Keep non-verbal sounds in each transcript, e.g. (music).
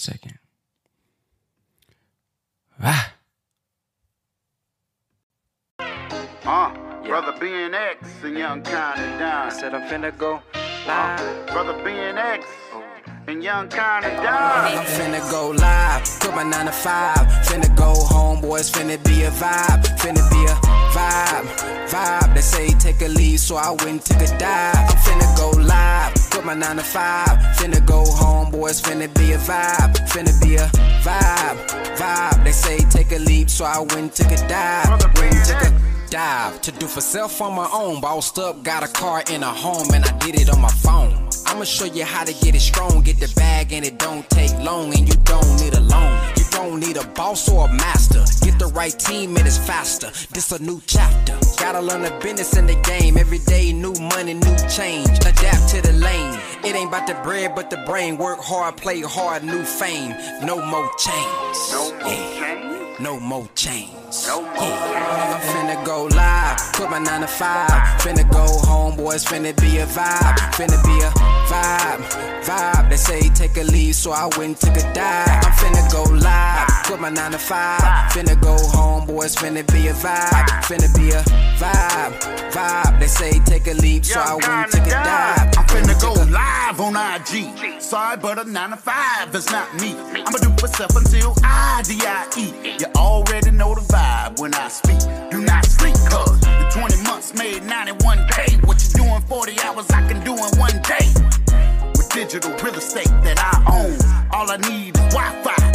Second. Ah. Uh, brother Ben X and Young Kind and I said I'm finna go Uh, live. brother Ben X and Young Kind and I'm finna go live, put my 9 to 5. Finna go home, boys, finna be a vibe. Finna be a vibe, vibe. They say take a leave, so I went and took a dive. I'm finna go live, put my 9 to 5. Finna go home, boys, finna be a vibe. Finna be a vibe, vibe. They say take a leap, so I went took a dive. Went took a dive to do for self on my own. Bossed up, got a car and a home, and I did it on my phone. I'ma show you how to get it strong, get the bag, and it don't take long, and you don't need a loan. Don't need a boss or a master. Get the right team, and it's faster. This a new chapter. Gotta learn the business in the game. Every day, new money, new change. Adapt to the lane. It ain't about the bread, but the brain. Work hard, play hard, new fame. No more chains. No more Yeah. change. No more chains. No more Yeah. I'm finna go live, put my 9 to 5. Finna go home, boys, finna be a vibe. Finna be a vibe, vibe. They say take a leave, so I went took a dive. I'm finna go live, put my 9 to 5. Finna go home, boys, finna be a vibe. Finna be a vibe, vibe. They say take a leave, so I went took a dive. I'm finna go and took a- live on IG. Sorry, but a 9 to 5 is not me. I'ma do myself until I D-I-E. You already know the vibe when I speak. Do not sleep, cuz the 20 months made 91K. What you doing 40 hours, I can do in one day. Digital real estate that I own. All I need is Wi-Fi and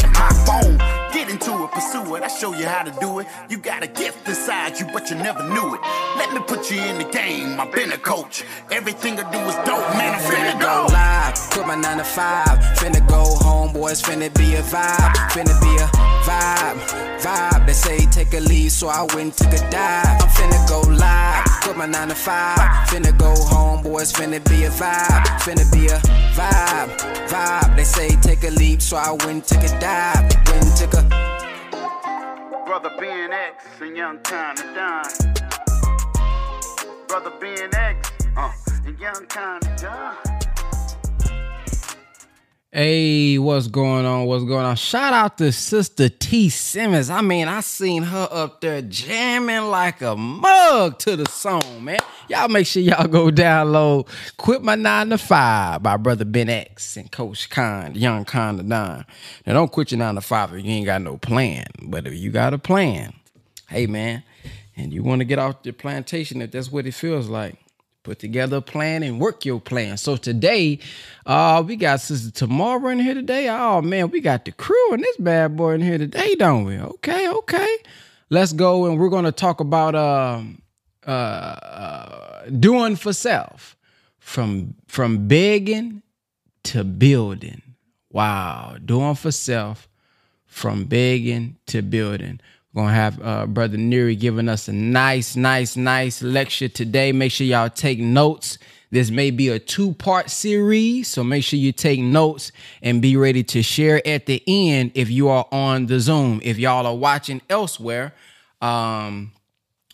pursue it. I show you how to do it. You got a gift inside you, but you never knew it. Let me put you in the game. I've been a coach. Everything I do is dope, man. I'm finna go live, put my 9 to 5. Finna go home, boys, finna be a vibe. Finna be a vibe, vibe. They say take a leave, so I went took a dive. I'm finna go live, put my 9 to 5. Finna go home, boys, finna be a vibe. Finna be a vibe, vibe. They say take a leap, so I went took a dive. Went took a Brother Ben X and Young Kind of Don. Brother Ben X uh, and Young Kind of Don. Hey, what's going on? What's going on? Shout out to Sister T Simmons. I mean, I seen her up there jamming like a mug to the song, man. Y'all make sure y'all go download Quit My 9 to 5 by Brother Ben X and Coach Khan, Young Khan of Don. Now, don't quit your 9 to 5 if you ain't got no plan. But if you got a plan, hey, man, and you want to get off your plantation, if that's what it feels like, put together a plan and work your plan. So today, uh, we got Sister Tamara in here today. Oh man, we got the crew and this bad boy in here today, don't we? Okay, okay. Let's go and we're gonna talk about um uh, uh doing for self. From from begging to building. Wow, doing for self from begging to building. Gonna have uh, Brother Nuri giving us a nice, nice, nice lecture today. Make sure y'all take notes. This may be a two-part series, so make sure you take notes and be ready to share at the end if you are on the Zoom. If y'all are watching elsewhere, um,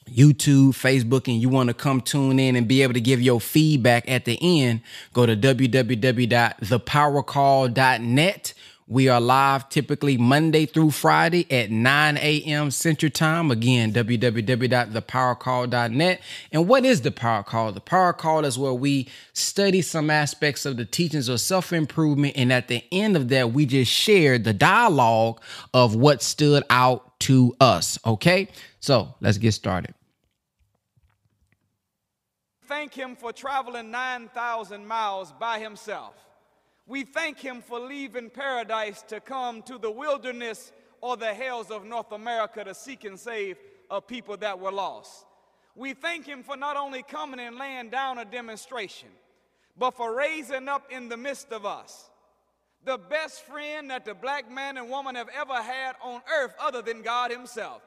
YouTube, Facebook, and you want to come tune in and be able to give your feedback at the end, go to www.thepowercall.net. We are live typically Monday through Friday at 9 a.m. Central Time. Again, www.thepowercall.net. And what is the Power Call? The Power Call is where we study some aspects of the teachings of self improvement. And at the end of that, we just share the dialogue of what stood out to us. Okay? So let's get started. thank him for traveling 9,000 miles by himself. We thank him for leaving paradise to come to the wilderness or the hells of North America to seek and save a people that were lost. We thank him for not only coming and laying down a demonstration, but for raising up in the midst of us the best friend that the black man and woman have ever had on earth other than God himself.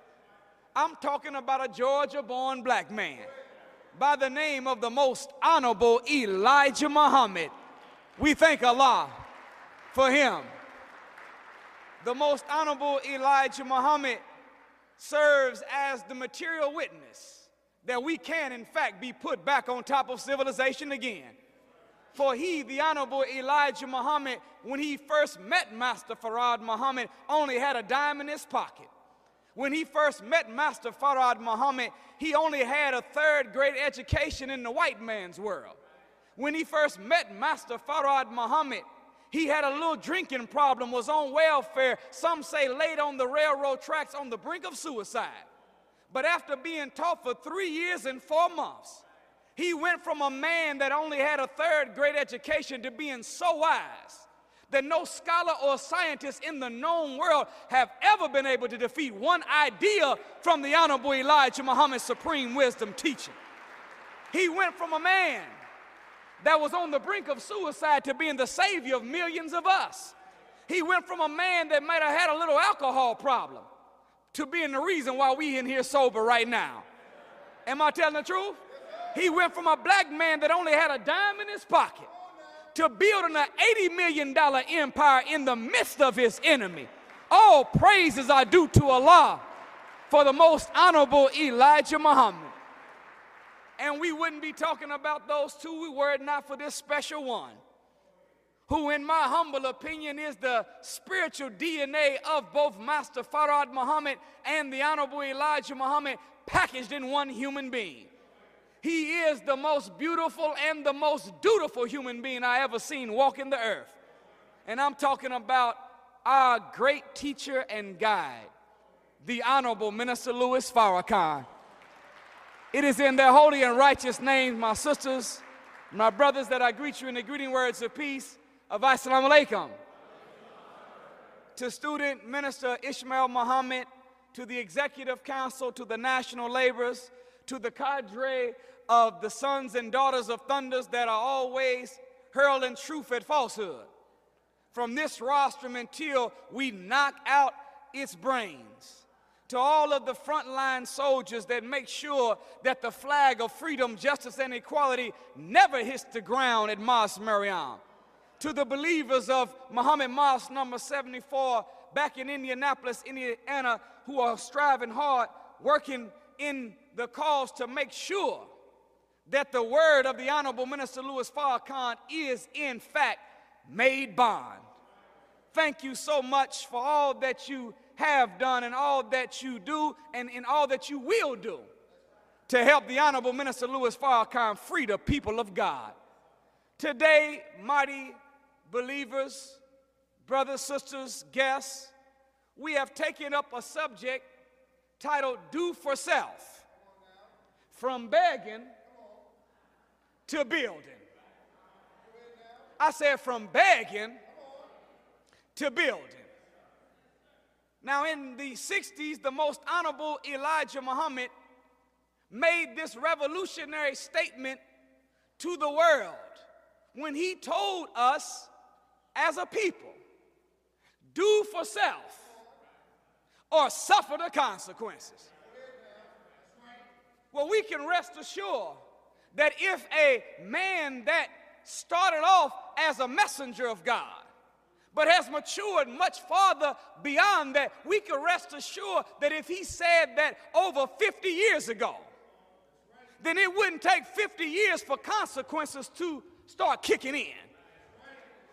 I'm talking about a Georgia born black man by the name of the most honorable Elijah Muhammad. We thank Allah for him. The most honorable Elijah Muhammad serves as the material witness that we can, in fact, be put back on top of civilization again. For he, the Honorable Elijah Muhammad, when he first met Master Fard Muhammad, only had a dime in his pocket. When he first met Master Fard Muhammad, he only had a third grade education in the white man's world. When he first met Master Fard Muhammad, he had a little drinking problem, was on welfare, some say laid on the railroad tracks on the brink of suicide. But after being taught for three years and four months, he went from a man that only had a third grade education to being so wise that no scholar or scientist in the known world have ever been able to defeat one idea from the Honorable Elijah Muhammad's supreme wisdom teaching. He went from a man that was on the brink of suicide to being the savior of millions of us. He went from a man that might have had a little alcohol problem to being the reason why we in here sober right now. Am I telling the truth? He went from a black man that only had a dime in his pocket to building an $80 million empire in the midst of his enemy. All praises are due to Allah for the most honorable Elijah Muhammad. And we wouldn't be talking about those two were it not for this special one, who, in my humble opinion, is the spiritual DNA of both Master Fard Muhammad and the Honorable Elijah Muhammad packaged in one human being. He is the most beautiful and the most dutiful human being I ever seen walking the earth. And I'm talking about our great teacher and guide, the Honorable Minister Louis Farrakhan. It is in their holy and righteous names, my sisters, my brothers, that I greet you in the greeting words of peace of Assalamu alaikum. To student minister Ishmael Muhammad, to the executive council, to the national laborers, to the cadre of the sons and daughters of thunders that are always hurling truth at falsehood. From this rostrum until we knock out its brains. To all of the frontline soldiers that make sure that the flag of freedom, justice, and equality never hits the ground at Mosque Maryam. To the believers of Muhammad Mosque number 74 back in Indianapolis, Indiana, who are striving hard, working in the cause to make sure that the word of the Honorable Minister Louis Farrakhan is, in fact, made bond. Thank you so much for all that you have done and all that you do and in all that you will do to help the Honorable Minister Louis Farrakhan free the people of God. Today, mighty believers, brothers, sisters, guests, we have taken up a subject titled Do for Self. From begging to building. I said from begging to building. Now, in the 60s, the most honorable Elijah Muhammad made this revolutionary statement to the world when he told us as a people do for self or suffer the consequences. Well, we can rest assured that if a man that started off as a messenger of God, but has matured much farther beyond that, we can rest assured that if he said that over 50 years ago, then it wouldn't take 50 years for consequences to start kicking in.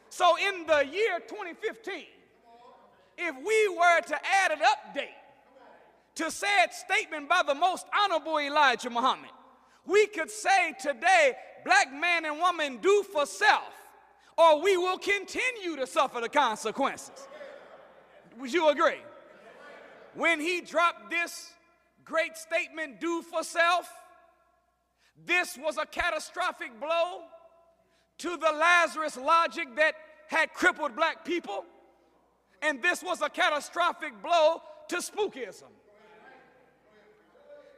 So in the year 2015, if we were to add an update to said statement by the most honorable Elijah Muhammad, we could say today, black man and woman, do for self, or we will continue to suffer the consequences. Would you agree? When he dropped this great statement, do for self, this was a catastrophic blow to the Lazarus logic that had crippled black people, and this was a catastrophic blow to spookism.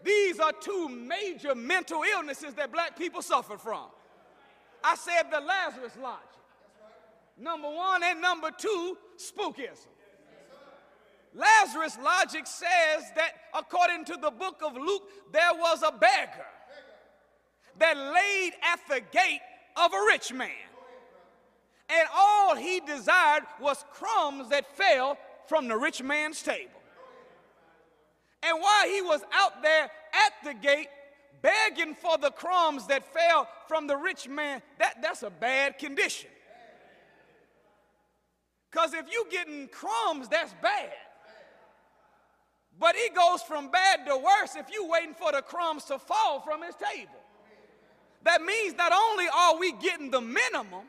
These are two major mental illnesses that black people suffer from. I said the Lazarus logic. Number one and number two, spookism. Lazarus logic says that according to the book of Luke, there was a beggar that laid at the gate of a rich man. And all he desired was crumbs that fell from the rich man's table. And while he was out there at the gate begging for the crumbs that fell from the rich man, that, that's a bad condition. Because if you getting crumbs, that's bad. But it goes from bad to worse if you waiting for the crumbs to fall from his table. That means not only are we getting the minimum,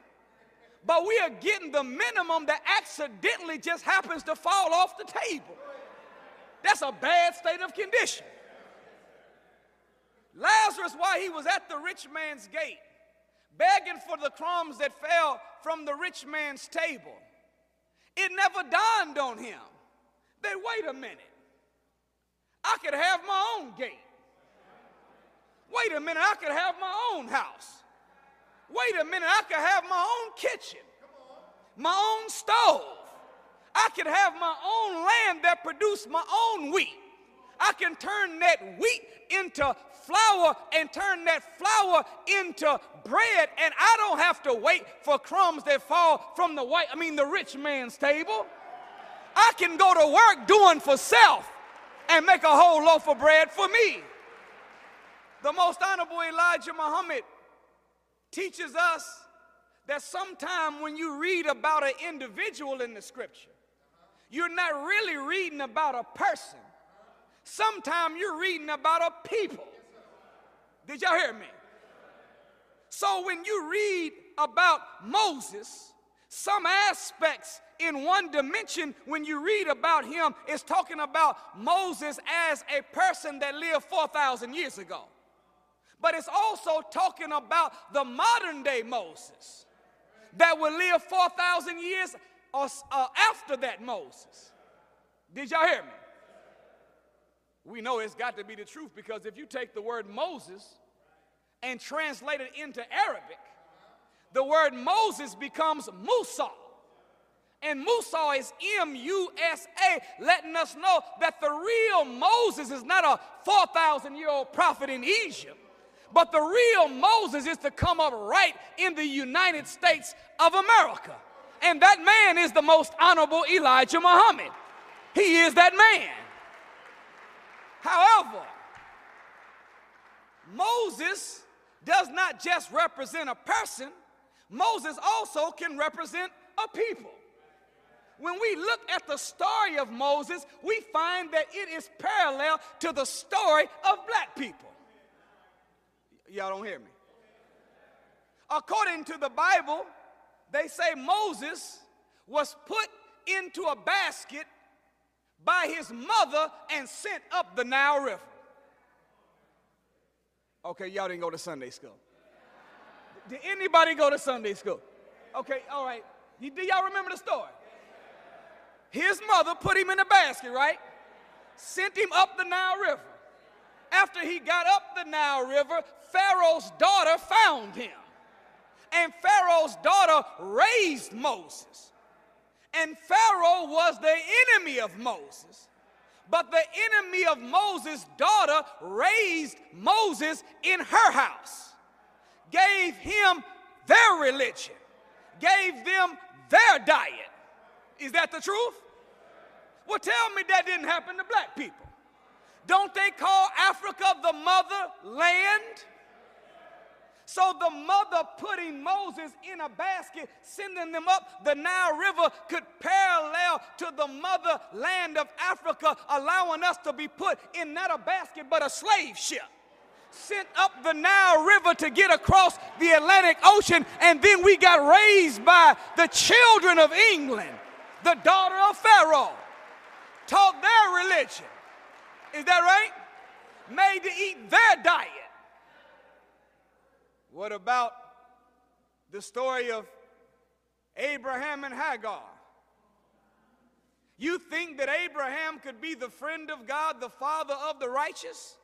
but we are getting the minimum that accidentally just happens to fall off the table. That's a bad state of condition. Lazarus, while he was at the rich man's gate, begging for the crumbs that fell from the rich man's table, it never dawned on him that, wait a minute, I could have my own gate. Wait a minute, I could have my own house. Wait a minute, I could have my own kitchen, my own stove. I could have my own land that produced my own wheat. I can turn that wheat into flour and turn that flour into bread, and I don't have to wait for crumbs that fall from the white, I mean, the rich man's table. I can go to work doing for self and make a whole loaf of bread for me. The most honorable Elijah Muhammad teaches us that sometime when you read about an individual in the scripture, you're not really reading about a person. Sometimes you're reading about a people. Did y'all hear me? So when you read about Moses, some aspects in one dimension when you read about him is talking about Moses as a person that lived 4,000 years ago. But it's also talking about the modern day Moses that will live 4,000 years uh, after that Moses. Did y'all hear me? We know it's got to be the truth because if you take the word Moses and translate it into Arabic, the word Moses becomes Musa. And Musa is M U S A, letting us know that the real Moses is not a 4,000 year old prophet in Egypt, but the real Moses is to come up right in the United States of America. And that man is the most honorable Elijah Muhammad. He is that man. However, Moses does not just represent a person, Moses also can represent a people. When we look at the story of Moses, we find that it is parallel to the story of black people. Y'all don't hear me. According to the Bible, they say Moses was put into a basket by his mother and sent up the Nile River. Okay, y'all didn't go to Sunday school. Did anybody go to Sunday school? Okay, all right. Do y'all remember the story? His mother put him in a basket, right? Sent him up the Nile River. After he got up the Nile River, Pharaoh's daughter found him. And Pharaoh's daughter raised Moses. And Pharaoh was the enemy of Moses. But the enemy of Moses' daughter raised Moses in her house, gave him their religion, gave them their diet. Is that the truth? Well, tell me that didn't happen to black people. Don't they call Africa the motherland? So the mother putting Moses in a basket, sending them up the Nile River, could parallel to the motherland of Africa, allowing us to be put in not a basket but a slave ship. Sent up the Nile River to get across the Atlantic Ocean, and then we got raised by the children of England, the daughter of Pharaoh, taught their religion. Is that right? Made to eat their diet. What about the story of Abraham and Hagar? You think that Abraham could be the friend of God, the father of the righteous?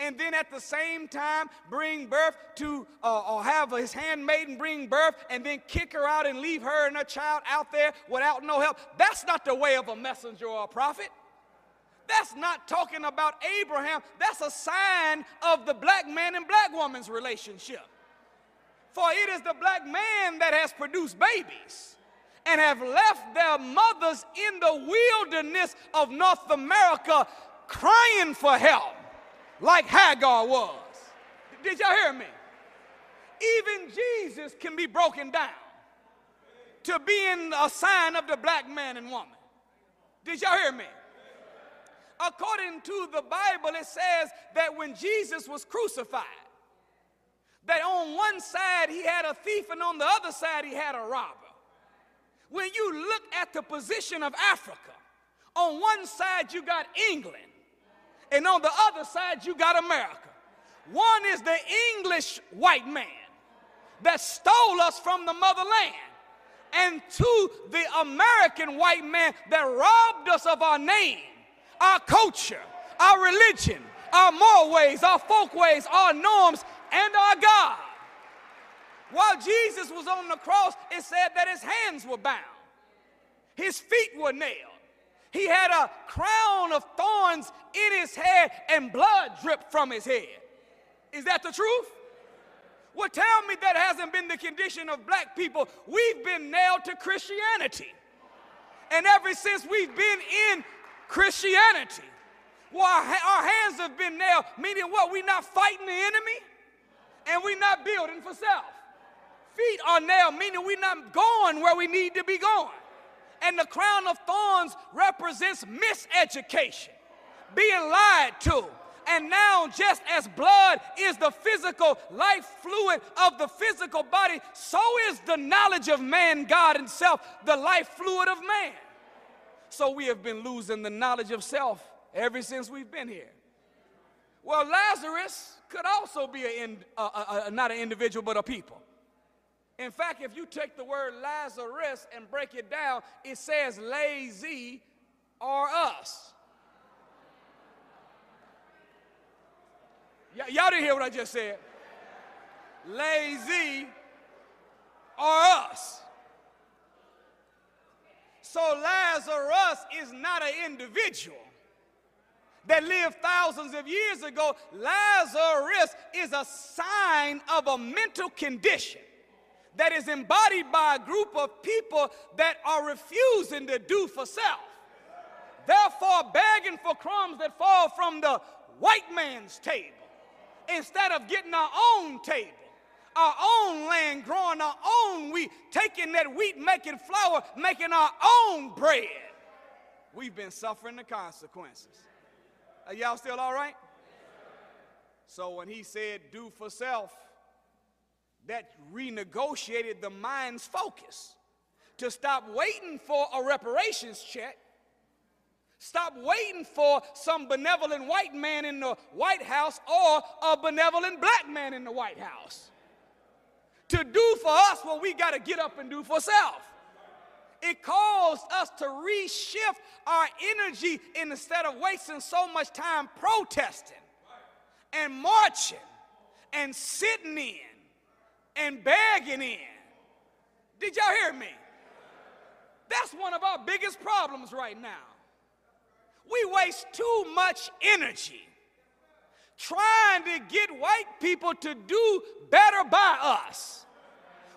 and then at the same time bring birth to uh, or have his handmaiden bring birth and then kick her out and leave her and her child out there without no help that's not the way of a messenger or a prophet that's not talking about abraham that's a sign of the black man and black woman's relationship for it is the black man that has produced babies and have left their mothers in the wilderness of North America crying for help, like Hagar was. Did y'all hear me? Even Jesus can be broken down to being a sign of the black man and woman. Did y'all hear me? According to the Bible, it says that when Jesus was crucified, that on one side he had a thief and on the other side he had a robber. When you look at the position of Africa, on one side you got England, and on the other side you got America. One is the English white man that stole us from the motherland, and two, the American white man that robbed us of our name, our culture, our religion, our ways, our folk ways, our norms, and our God. While Jesus was on the cross, it said that his hands were bound, his feet were nailed. He had a crown of thorns in his head and blood dripped from his head. Is that the truth? Well, tell me that hasn't been the condition of black people. We've been nailed to Christianity. And ever since we've been in Christianity, well, our, our hands have been nailed, meaning what? We're not fighting the enemy and we're not building for self. Feet are nailed, meaning we're not going where we need to be going. And the crown of thorns represents miseducation, being lied to. And now, just as blood is the physical life fluid of the physical body, so is the knowledge of man, God Himself, the life fluid of man. So we have been losing the knowledge of self ever since we've been here. Well, Lazarus could also be a, a, a, not an individual, but a people. In fact, if you take the word Lazarus and break it down, it says lazy or us. Y- y'all didn't hear what I just said. Lazy or us. So Lazarus is not an individual that lived thousands of years ago. Lazarus is a sign of a mental condition that is embodied by a group of people that are refusing to do for self. Therefore, begging for crumbs that fall from the white man's table instead of getting our own table, our own land, growing our own wheat, taking that wheat, making flour, making our own bread. We've been suffering the consequences. Are y'all still all right? So when he said do for self, that renegotiated the mind's focus to stop waiting for a reparations check, stop waiting for some benevolent white man in the White House or a benevolent black man in the White House. To do for us what we got to get up and do for self. It caused us to reshift our energy instead of wasting so much time protesting and marching and sitting in and begging in. Did y'all hear me? That's one of our biggest problems right now. We waste too much energy trying to get white people to do better by us.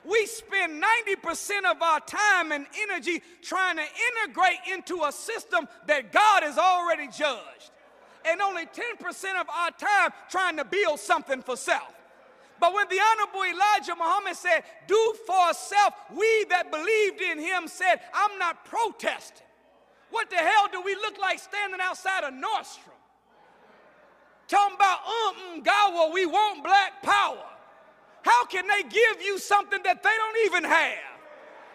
We spend 90% of our time and energy trying to integrate into a system that God has already judged, and only 10% of our time trying to build something for self. But when the Honorable Elijah Muhammad said, Do for self, we that believed in him said, I'm not protesting. What the hell do we look like standing outside of Nordstrom? Talking about, um, God, well, we want black power. How can they give you something that they don't even have?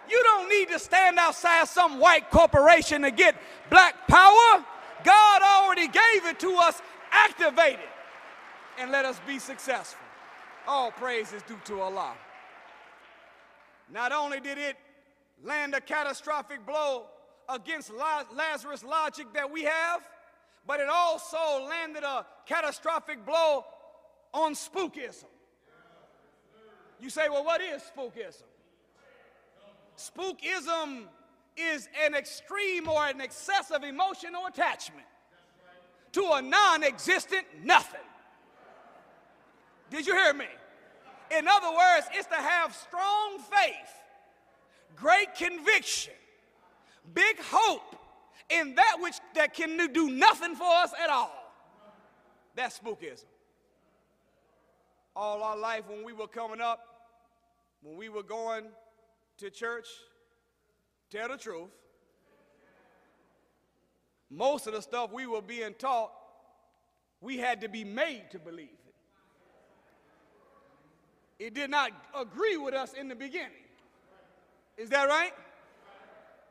You don't need to stand outside some white corporation to get black power. God already gave it to us. Activate it and let us be successful. All praise is due to Allah. Not only did it land a catastrophic blow against Lazarus logic that we have, but it also landed a catastrophic blow on spookism. You say, well, what is spookism? Spookism is an extreme or an excessive emotional attachment to a non existent nothing. Did you hear me? In other words, it's to have strong faith, great conviction, big hope in that which that can do nothing for us at all. That's spookism. All our life when we were coming up, when we were going to church, tell the truth. Most of the stuff we were being taught, we had to be made to believe it. It did not agree with us in the beginning. Is that right?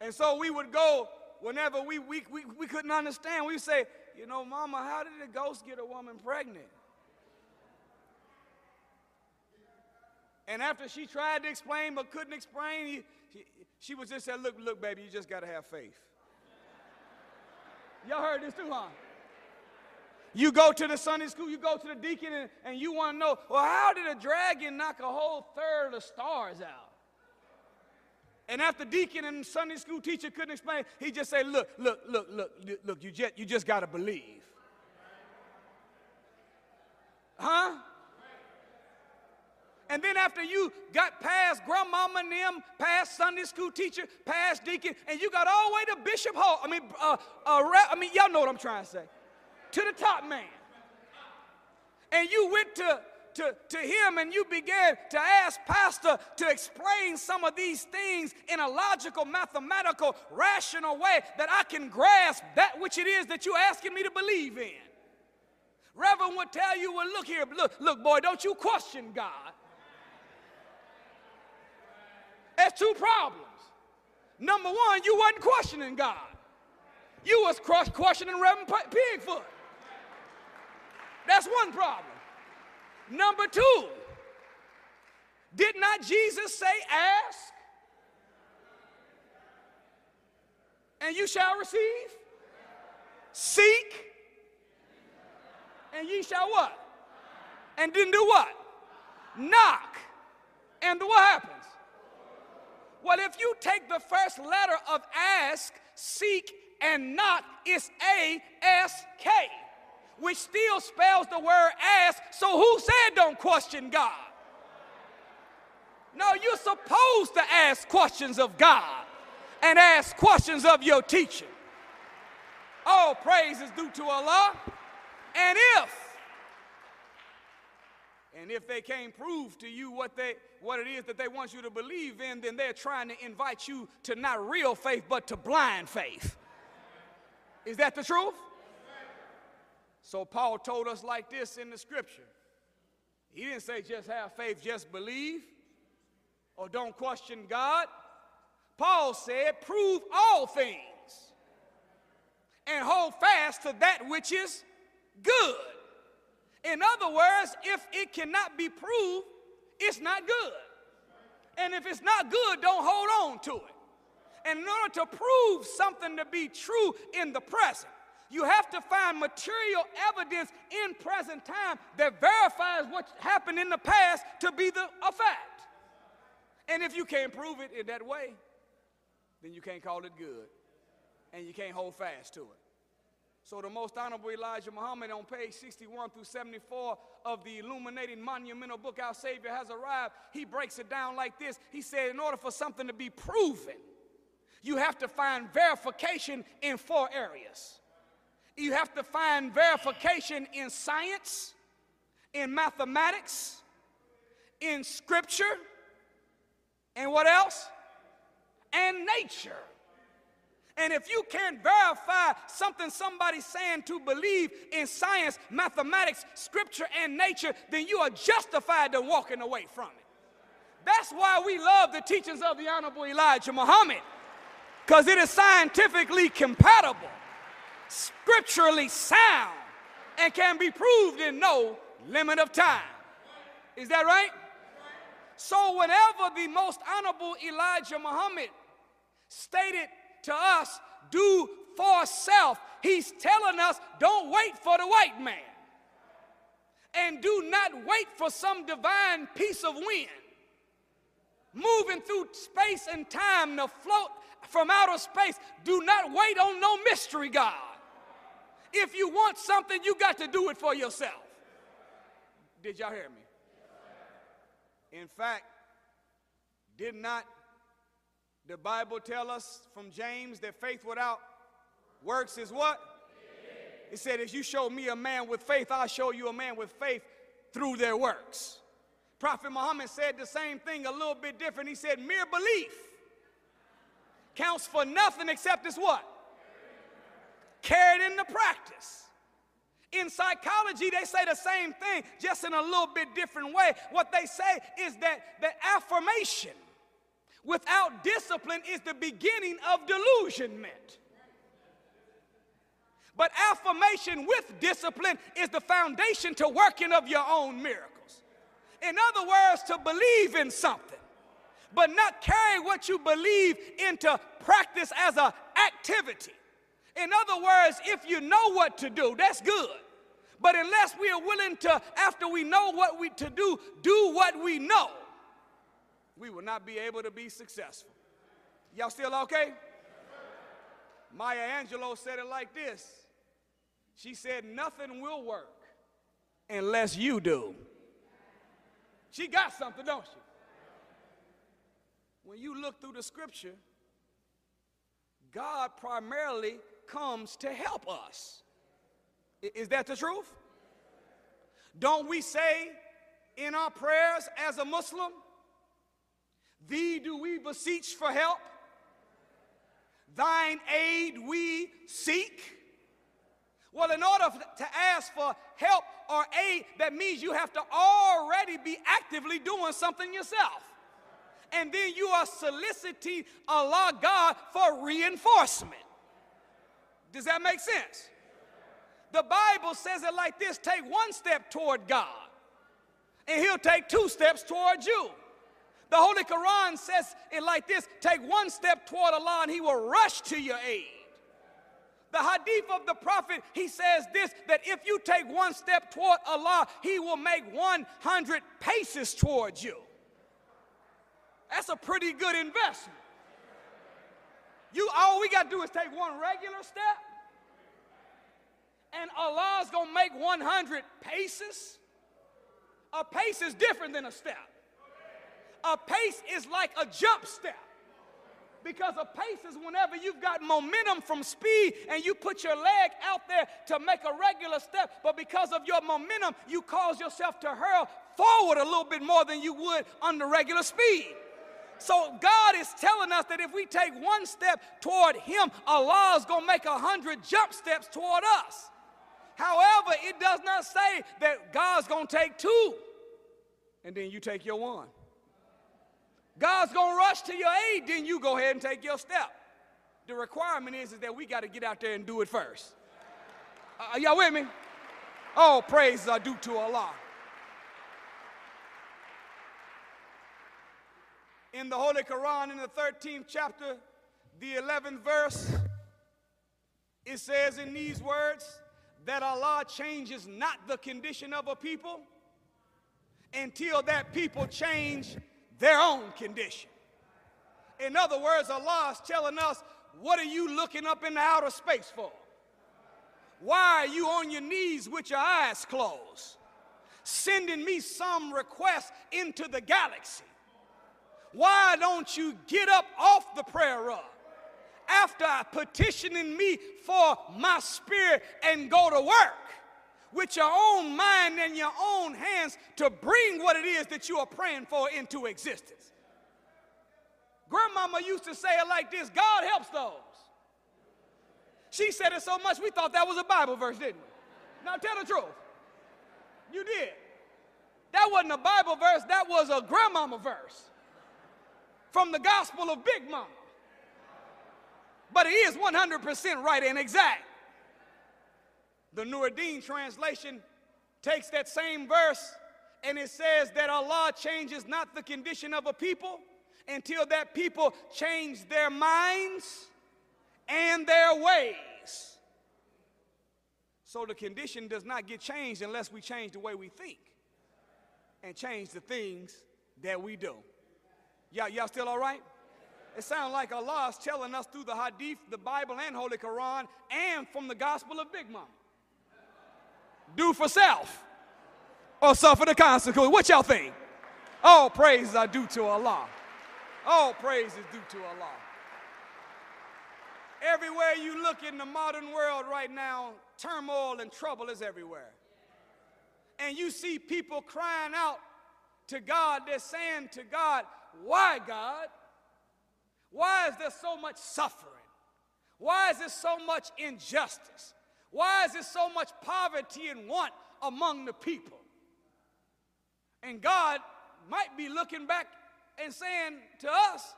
And so we would go whenever we, we, we, we couldn't understand. We would say, you know, mama, how did a ghost get a woman pregnant? And after she tried to explain but couldn't explain, he, she, she was just said, look, look, baby, you just got to have faith. Y'all heard this too, huh? You go to the Sunday school, you go to the deacon, and, and you want to know, well, how did a dragon knock a whole third of stars out? And after deacon and Sunday school teacher couldn't explain, he just say, look, look, look, look, look, you just, you just got to believe. Huh? And then after you got past grandmama and them, past Sunday school teacher, past deacon, and you got all the way to Bishop Hall, I mean, uh, uh, I mean, y'all know what I'm trying to say, to the top man. And you went to to, to him and you began to ask Pastor to explain some of these things in a logical, mathematical, rational way that I can grasp that which it is that you're asking me to believe in. Reverend would tell you, well, look here, look, look, boy, don't you question God. There's two problems. Number one, you wasn't questioning God. You was questioning Reverend Pigfoot. That's one problem. Number two, did not Jesus say, Ask and you shall receive? Seek and ye shall what? And then do what? Knock. And what happens? Well, if you take the first letter of ask, seek, and knock, it's A S K which still spells the word ask. So who said don't question God? No, you're supposed to ask questions of God and ask questions of your teacher. All praise is due to Allah. And if and if they can't prove to you what they what it is that they want you to believe in, then they're trying to invite you to not real faith but to blind faith. Is that the truth? So Paul told us like this in the scripture. He didn't say just have faith, just believe, or don't question God. Paul said, prove all things and hold fast to that which is good. In other words, if it cannot be proved, it's not good. And if it's not good, don't hold on to it. And in order to prove something to be true in the present, you have to find material evidence in present time that verifies what happened in the past to be the, a fact. And if you can't prove it in that way, then you can't call it good and you can't hold fast to it. So, the most honorable Elijah Muhammad on page 61 through 74 of the illuminating monumental book, Our Savior Has Arrived, he breaks it down like this. He said, In order for something to be proven, you have to find verification in four areas. You have to find verification in science, in mathematics, in scripture, and what else? And nature. And if you can't verify something somebody's saying to believe in science, mathematics, scripture, and nature, then you are justified to walking away from it. That's why we love the teachings of the Honorable Elijah Muhammad, because it is scientifically compatible scripturally sound and can be proved in no limit of time. Is that right? So, whenever the most honorable Elijah Muhammad stated to us, do for self, he's telling us, don't wait for the white man. And do not wait for some divine piece of wind moving through space and time to float from outer space. Do not wait on no mystery God. If you want something, you got to do it for yourself. Did y'all hear me? In fact, did not the Bible tell us from James that faith without works is what? It said, if you show me a man with faith, I'll show you a man with faith through their works. Prophet Muhammad said the same thing a little bit different. He said, mere belief counts for nothing except it's what? Carried into practice. In psychology, they say the same thing, just in a little bit different way. What they say is that the affirmation without discipline is the beginning of delusionment. But affirmation with discipline is the foundation to working of your own miracles. In other words, to believe in something, but not carry what you believe into practice as an activity. In other words, if you know what to do, that's good. But unless we are willing to, after we know what we to do, do what we know, we will not be able to be successful. Y'all still okay? Maya Angelou said it like this. She said, Nothing will work unless you do. She got something, don't she? When you look through the scripture, God primarily comes to help us. Is that the truth? Don't we say in our prayers as a Muslim, Thee do we beseech for help, thine aid we seek? Well, in order to ask for help or aid, that means you have to already be actively doing something yourself. And then you are soliciting Allah God for reinforcement. Does that make sense? The Bible says it like this take one step toward God, and He'll take two steps toward you. The Holy Quran says it like this take one step toward Allah, and He will rush to your aid. The hadith of the prophet, he says this that if you take one step toward Allah, he will make 100 paces towards you. That's a pretty good investment. You all we got to do is take one regular step and Allah's to make 100 paces. A pace is different than a step. A pace is like a jump step. Because a pace is whenever you've got momentum from speed and you put your leg out there to make a regular step, but because of your momentum, you cause yourself to hurl forward a little bit more than you would under regular speed. So God is telling us that if we take one step toward Him, Allah is going to make a hundred jump steps toward us. However, it does not say that God's going to take two and then you take your one. God's going to rush to your aid, then you go ahead and take your step. The requirement is, is that we got to get out there and do it first. Uh, are y'all with me? All praises are due to Allah. In the Holy Quran, in the 13th chapter, the 11th verse, it says in these words that Allah changes not the condition of a people until that people change their own condition. In other words, Allah is telling us, what are you looking up in the outer space for? Why are you on your knees with your eyes closed? Sending me some request into the galaxy. Why don't you get up off the prayer rug after petitioning me for my spirit and go to work? With your own mind and your own hands to bring what it is that you are praying for into existence. Grandmama used to say it like this God helps those. She said it so much we thought that was a Bible verse, didn't we? Now tell the truth. You did. That wasn't a Bible verse, that was a grandmama verse from the Gospel of Big Mama. But it is 100% right and exact. The Nooruddin translation takes that same verse and it says that Allah changes not the condition of a people until that people change their minds and their ways. So the condition does not get changed unless we change the way we think and change the things that we do. Y'all, y'all still all right? It sounds like Allah is telling us through the Hadith, the Bible, and Holy Quran, and from the Gospel of Big Mama do for self or suffer the consequence. What y'all think? All praises are due to Allah. All praise is due to Allah. Everywhere you look in the modern world right now, turmoil and trouble is everywhere. and you see people crying out to God, they're saying to God, Why, God? Why is there so much suffering? Why is there so much injustice? Why is there so much poverty and want among the people? And God might be looking back and saying to us,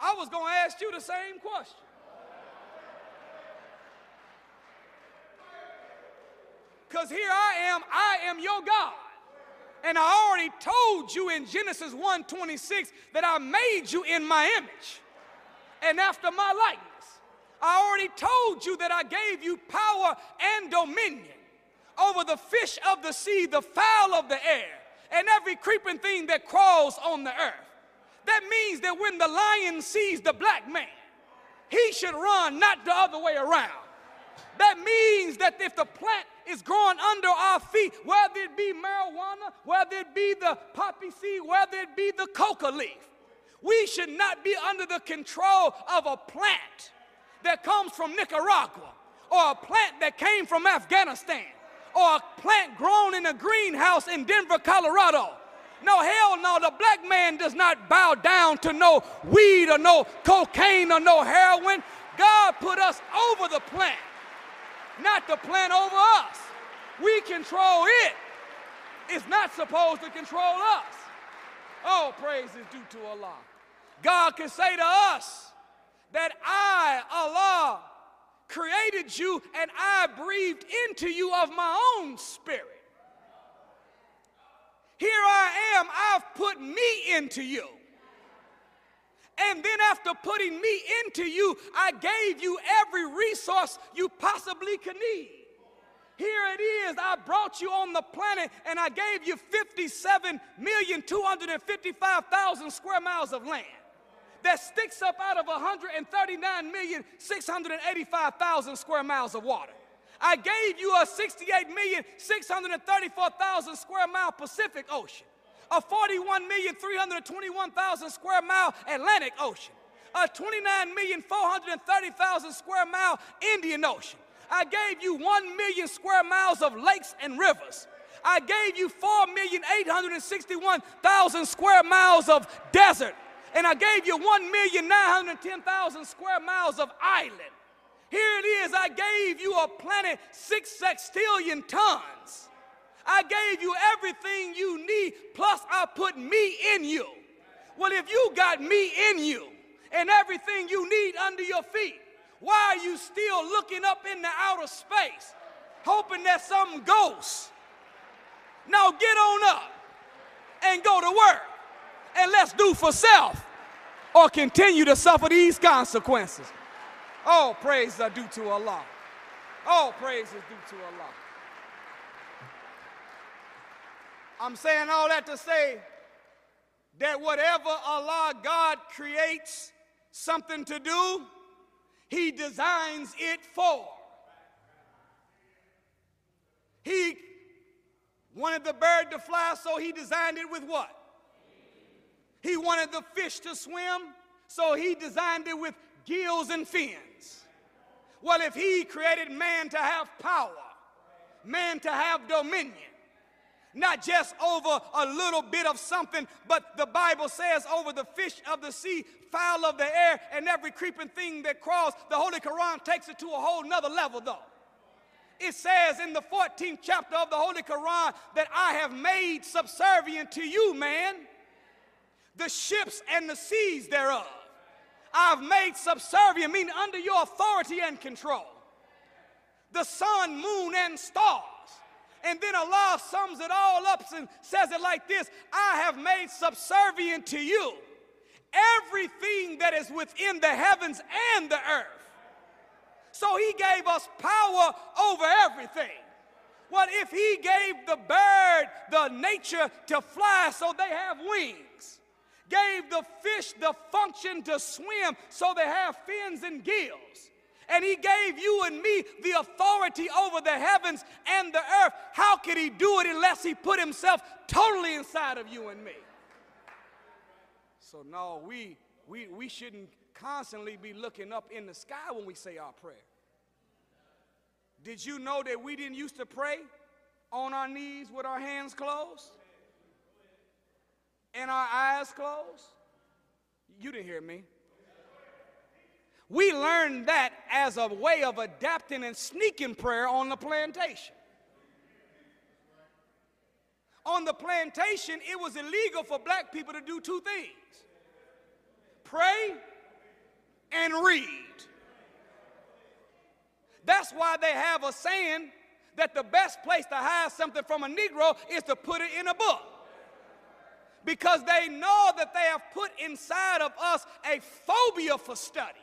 I was going to ask you the same question. Because here I am, I am your God. And I already told you in Genesis 1:26 that I made you in my image and after my likeness. I already told you that I gave you power and dominion over the fish of the sea, the fowl of the air, and every creeping thing that crawls on the earth. That means that when the lion sees the black man, he should run, not the other way around. That means that if the plant is growing under our feet, whether it be marijuana, whether it be the poppy seed, whether it be the coca leaf, we should not be under the control of a plant that comes from Nicaragua or a plant that came from Afghanistan or a plant grown in a greenhouse in Denver, Colorado. No, hell no, the black man does not bow down to no weed or no cocaine or no heroin. God put us over the plant, not the plant over us. We control it. It's not supposed to control us. All praise is due to Allah. God can say to us that I, Allah, created you and I breathed into you of my own spirit. Here I am, I've put me into you. And then after putting me into you, I gave you every resource you possibly could need. Here it is, I brought you on the planet and I gave you 57,255,000 square miles of land that sticks up out of 139,685,000 square miles of water. I gave you a 68,634,000 square mile Pacific Ocean, a 41,321,000 square mile Atlantic Ocean, a 29,430,000 square mile Indian Ocean. I gave you 1 million square miles of lakes and rivers. I gave you 4,861,000 square miles of desert and I gave you 1,910,000 square miles of island. Here it is, I gave you a planet six sextillion tons. I gave you everything you need, plus I put me in you. Well, if you got me in you and everything you need under your feet, why are you still looking up in the outer space, hoping that something goes? Now get on up and go to work and let's do for self or continue to suffer these consequences. All praise are due to Allah. All praise is due to Allah. I'm saying all that to say that whatever Allah God creates something to do, He designs it for. He wanted the bird to fly, so He designed it with what? He wanted the fish to swim, so he designed it with gills and fins. Well, if he created man to have power, man to have dominion, not just over a little bit of something, but the Bible says over the fish of the sea, fowl of the air, and every creeping thing that crawls. The Holy Quran takes it to a whole nother level, though. It says in the 14th chapter of the Holy Quran that I have made subservient to you, man the ships and the seas thereof. I've made subservient, meaning under your authority and control. The sun, moon, and stars. And then Allah sums it all up and says it like this I have made subservient to you everything that is within the heavens and the earth. So He gave us power over everything. What if He gave the bird the nature to fly so they have wings, gave the fish the function to swim so they have fins and gills. And he gave you and me the authority over the heavens and the earth. How could he do it unless he put himself totally inside of you and me? So, no, we, we, we shouldn't constantly be looking up in the sky when we say our prayer. Did you know that we didn't used to pray on our knees with our hands closed and our eyes closed? You didn't hear me. We learned that as a way of adapting and sneaking prayer on the plantation. On the plantation, it was illegal for black people to do two things pray and read. That's why they have a saying that the best place to hide something from a Negro is to put it in a book. Because they know that they have put inside of us a phobia for study.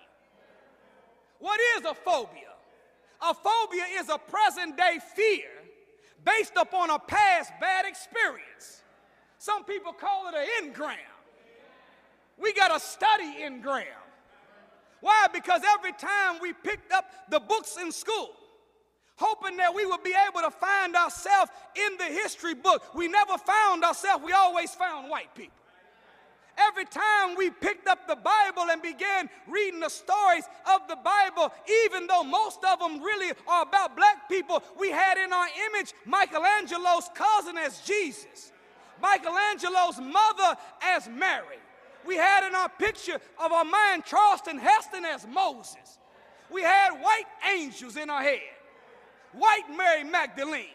What is a phobia? A phobia is a present day fear based upon a past bad experience. Some people call it an engram. We got to study engram. Why? Because every time we picked up the books in school, hoping that we would be able to find ourselves in the history book, we never found ourselves, we always found white people. Every time we picked up the Bible and began reading the stories of the Bible, even though most of them really are about black people, we had in our image Michelangelo's cousin as Jesus, Michelangelo's mother as Mary. We had in our picture of our mind Charlton Heston as Moses. We had white angels in our head, white Mary Magdalene,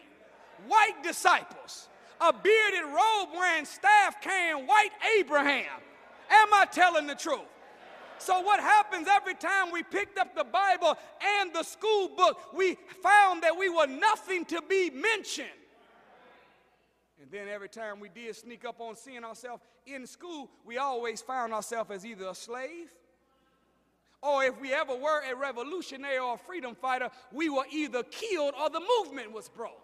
white disciples, a bearded robe wearing staff carrying white Abraham. Am I telling the truth? So, what happens every time we picked up the Bible and the school book, we found that we were nothing to be mentioned. And then every time we did sneak up on seeing ourselves in school, we always found ourselves as either a slave or if we ever were a revolutionary or a freedom fighter, we were either killed or the movement was broke.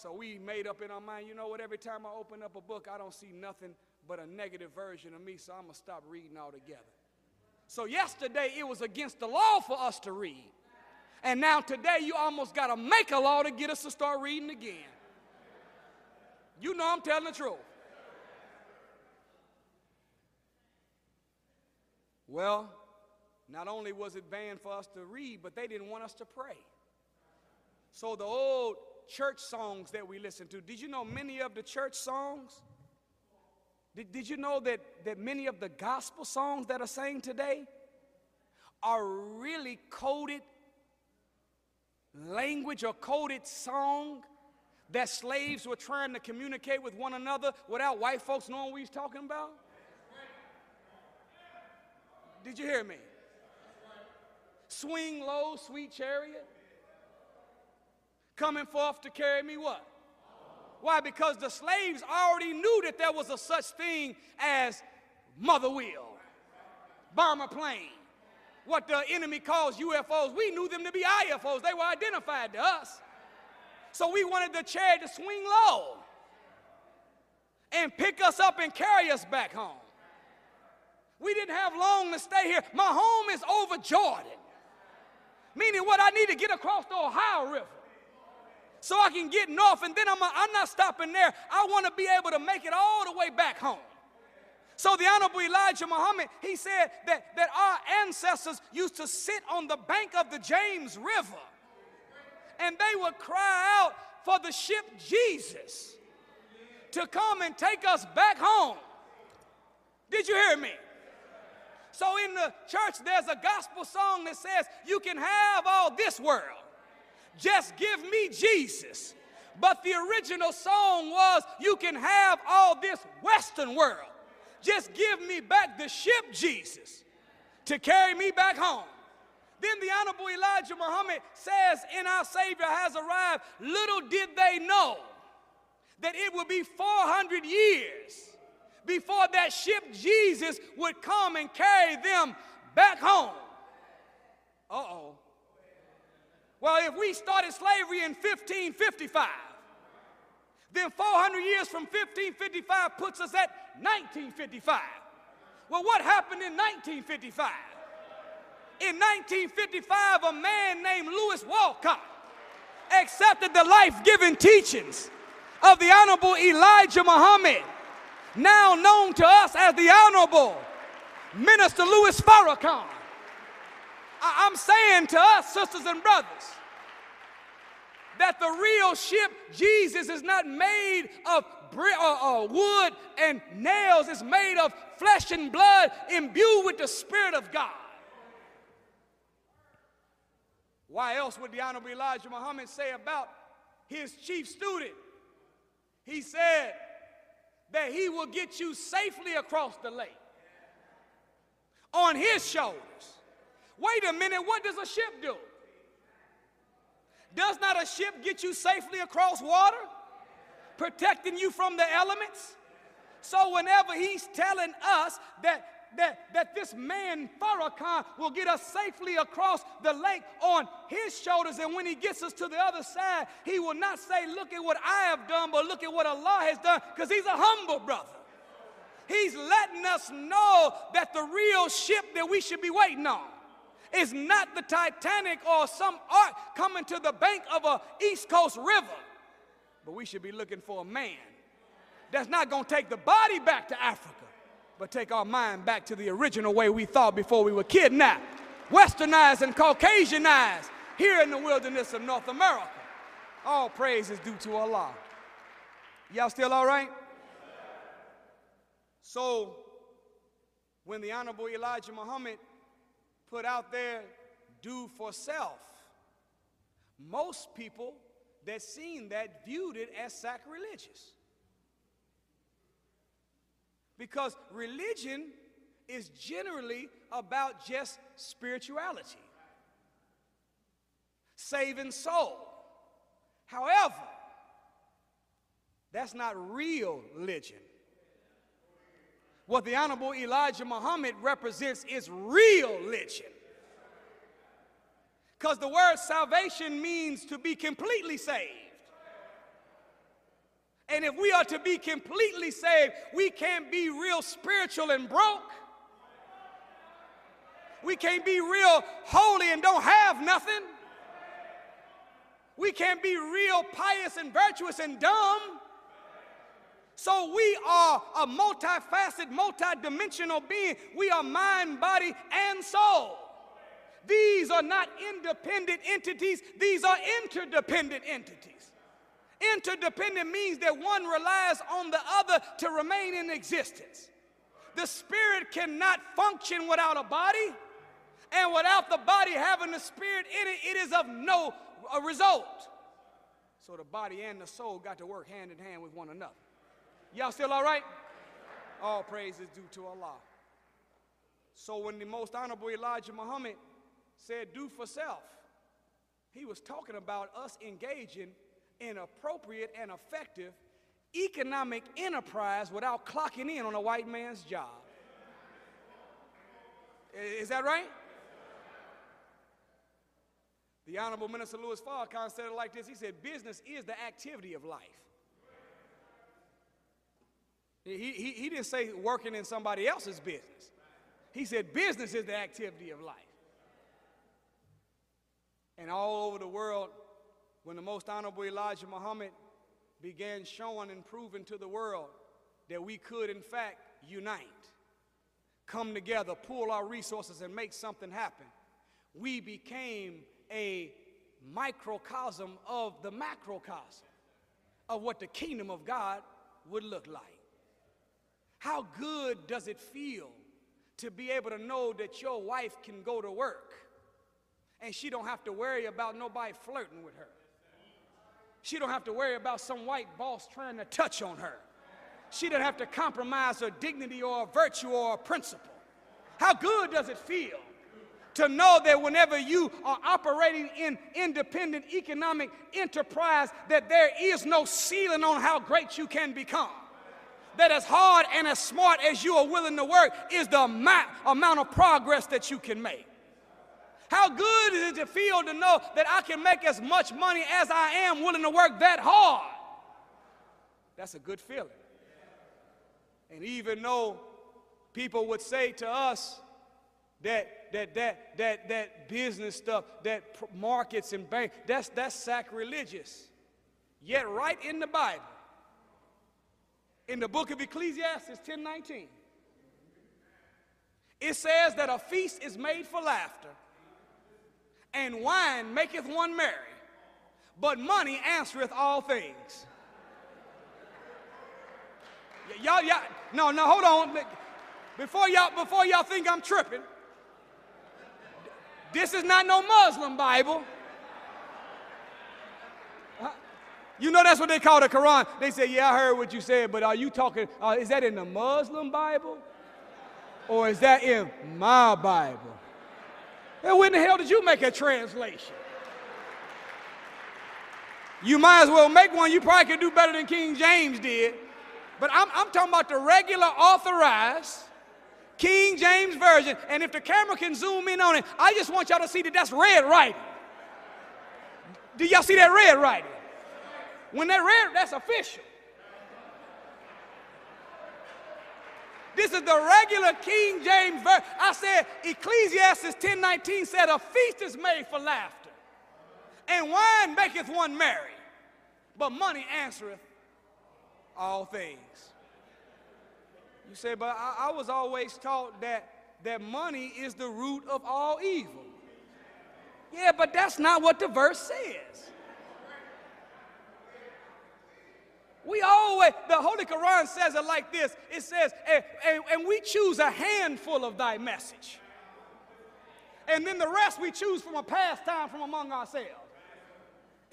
So we made up in our mind, you know what, every time I open up a book, I don't see nothing but a negative version of me, so I'm going to stop reading altogether. So yesterday it was against the law for us to read. And now today you almost got to make a law to get us to start reading again. You know I'm telling the truth. Well, not only was it banned for us to read, but they didn't want us to pray. So the old church songs that we listen to, did you know many of the church songs? Did, did you know that, that many of the gospel songs that are sang today are really coded language or coded song that slaves were trying to communicate with one another without white folks knowing what he's talking about? Did you hear me? Swing low, sweet chariot. Coming forth to carry me what? Why? Because the slaves already knew that there was a such thing as mother wheel, bomber plane, what the enemy calls UFOs. We knew them to be IFOs. They were identified to us. So we wanted the chariot to swing low and pick us up and carry us back home. We didn't have long to stay here. My home is over Jordan, meaning what I need to get across the Ohio River so I can get north, and then I'm, I'm not stopping there. I want to be able to make it all the way back home. So the Honorable Elijah Muhammad, he said that, that our ancestors used to sit on the bank of the James River and they would cry out for the ship Jesus to come and take us back home. Did you hear me? So in the church, there's a gospel song that says, You can have all this world, just give me Jesus. But the original song was, You can have all this Western world, just give me back the ship Jesus to carry me back home. Then the Honorable Elijah Muhammad says, In our Savior has arrived. Little did they know that it would be 400 years before that ship Jesus would come and carry them back home. Uh oh. Well, if we started slavery in 1555, then 400 years from 1555 puts us at 1955. Well, what happened in 1955? In 1955, a man named Louis Walcott accepted the life giving teachings of the Honorable Elijah Muhammad, now known to us as the Honorable Minister Louis Farrakhan. I- I'm saying to us, sisters and brothers, that the real ship, Jesus, is not made of brick, uh, uh, wood and nails, it's made of flesh and blood imbued with the Spirit of God. Why else would the Honorable Elijah Muhammad say about his chief student? He said that he will get you safely across the lake on his shoulders. Wait a minute, what does a ship do? Does not a ship get you safely across water, protecting you from the elements? So, whenever he's telling us that that, that this man, Farrakhan, will get us safely across the lake on his shoulders. And when he gets us to the other side, he will not say, Look at what I have done, but look at what Allah has done, because he's a humble brother. He's letting us know that the real ship that we should be waiting on is not the Titanic or some ark coming to the bank of a East Coast river, but we should be looking for a man that's not going to take the body back to Africa but take our mind back to the original way we thought before we were kidnapped, westernized, and Caucasianized here in the wilderness of North America. All praise is due to Allah. Y'all still all right? So, when the Honorable Elijah Muhammad put out there, do for self, most people that seen that viewed it as sacrilegious. Because religion is generally about just spirituality, saving soul. However, that's not real religion. What the Honorable Elijah Muhammad represents is real religion. Because the word salvation means to be completely saved. And if we are to be completely saved, we can't be real spiritual and broke. We can't be real holy and don't have nothing. We can't be real pious and virtuous and dumb. So we are a multifaceted, multidimensional being. We are mind, body, and soul. These are not independent entities, these are interdependent entities. Interdependent means that one relies on the other to remain in existence. The spirit cannot function without a body, and without the body having the spirit in it, it is of no result. So the body and the soul got to work hand in hand with one another. Y'all still all right? All praise is due to Allah. So when the most honorable Elijah Muhammad said, do for self, he was talking about us engaging an appropriate and effective economic enterprise without clocking in on a white man's job. Is that right? The Honorable Minister Louis Farrakhan said it like this He said, Business is the activity of life. He, he, he didn't say working in somebody else's business. He said, Business is the activity of life. And all over the world, when the most honorable Elijah Muhammad began showing and proving to the world that we could, in fact, unite, come together, pool our resources, and make something happen, we became a microcosm of the macrocosm of what the kingdom of God would look like. How good does it feel to be able to know that your wife can go to work and she don't have to worry about nobody flirting with her? She don't have to worry about some white boss trying to touch on her. She doesn't have to compromise her dignity or virtue or principle. How good does it feel to know that whenever you are operating in independent economic enterprise that there is no ceiling on how great you can become? That as hard and as smart as you are willing to work is the amount of progress that you can make. How good is it to feel to know that I can make as much money as I am willing to work that hard? That's a good feeling. And even though people would say to us that that that that that business stuff, that markets and bank, that's that's sacrilegious. Yet right in the Bible, in the book of Ecclesiastes 10:19, it says that a feast is made for laughter and wine maketh one merry, but money answereth all things. Y'all, y'all, no, no, hold on. Before y'all, before y'all think I'm tripping, this is not no Muslim Bible. You know that's what they call the Quran. They say, "Yeah, I heard what you said, but are you talking? Uh, is that in the Muslim Bible, or is that in my Bible?" And when the hell did you make a translation? You might as well make one. You probably could do better than King James did. But I'm, I'm talking about the regular authorized King James Version. And if the camera can zoom in on it, I just want y'all to see that that's red writing. Do y'all see that red writing? When that red, that's official. This is the regular King James version. I said Ecclesiastes 10:19 said a feast is made for laughter, and wine maketh one merry, but money answereth all things. You say, but I, I was always taught that that money is the root of all evil. Yeah, but that's not what the verse says. We always, the Holy Quran says it like this it says, and, and, and, we choose a handful of thy message. And then the rest we choose from a pastime from among ourselves.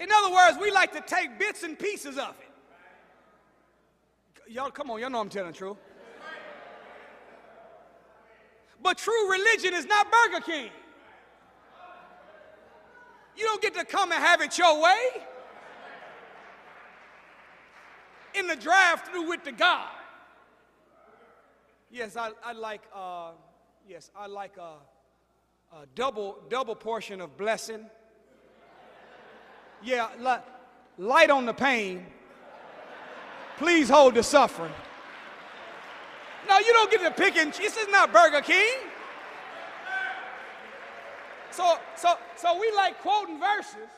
In other words, we like to take bits and pieces of it. Y'all, come on, y'all know I'm telling the truth. But true religion is not Burger King. You don't get to come and have it your way in the drive-through with the God. Yes, I, I like. Uh, yes, I like a, a, double double portion of blessing. Yeah, li- light on the pain. Please hold the suffering. No, you don't get to pick and. This is not Burger King. So, so, so we like quoting verses,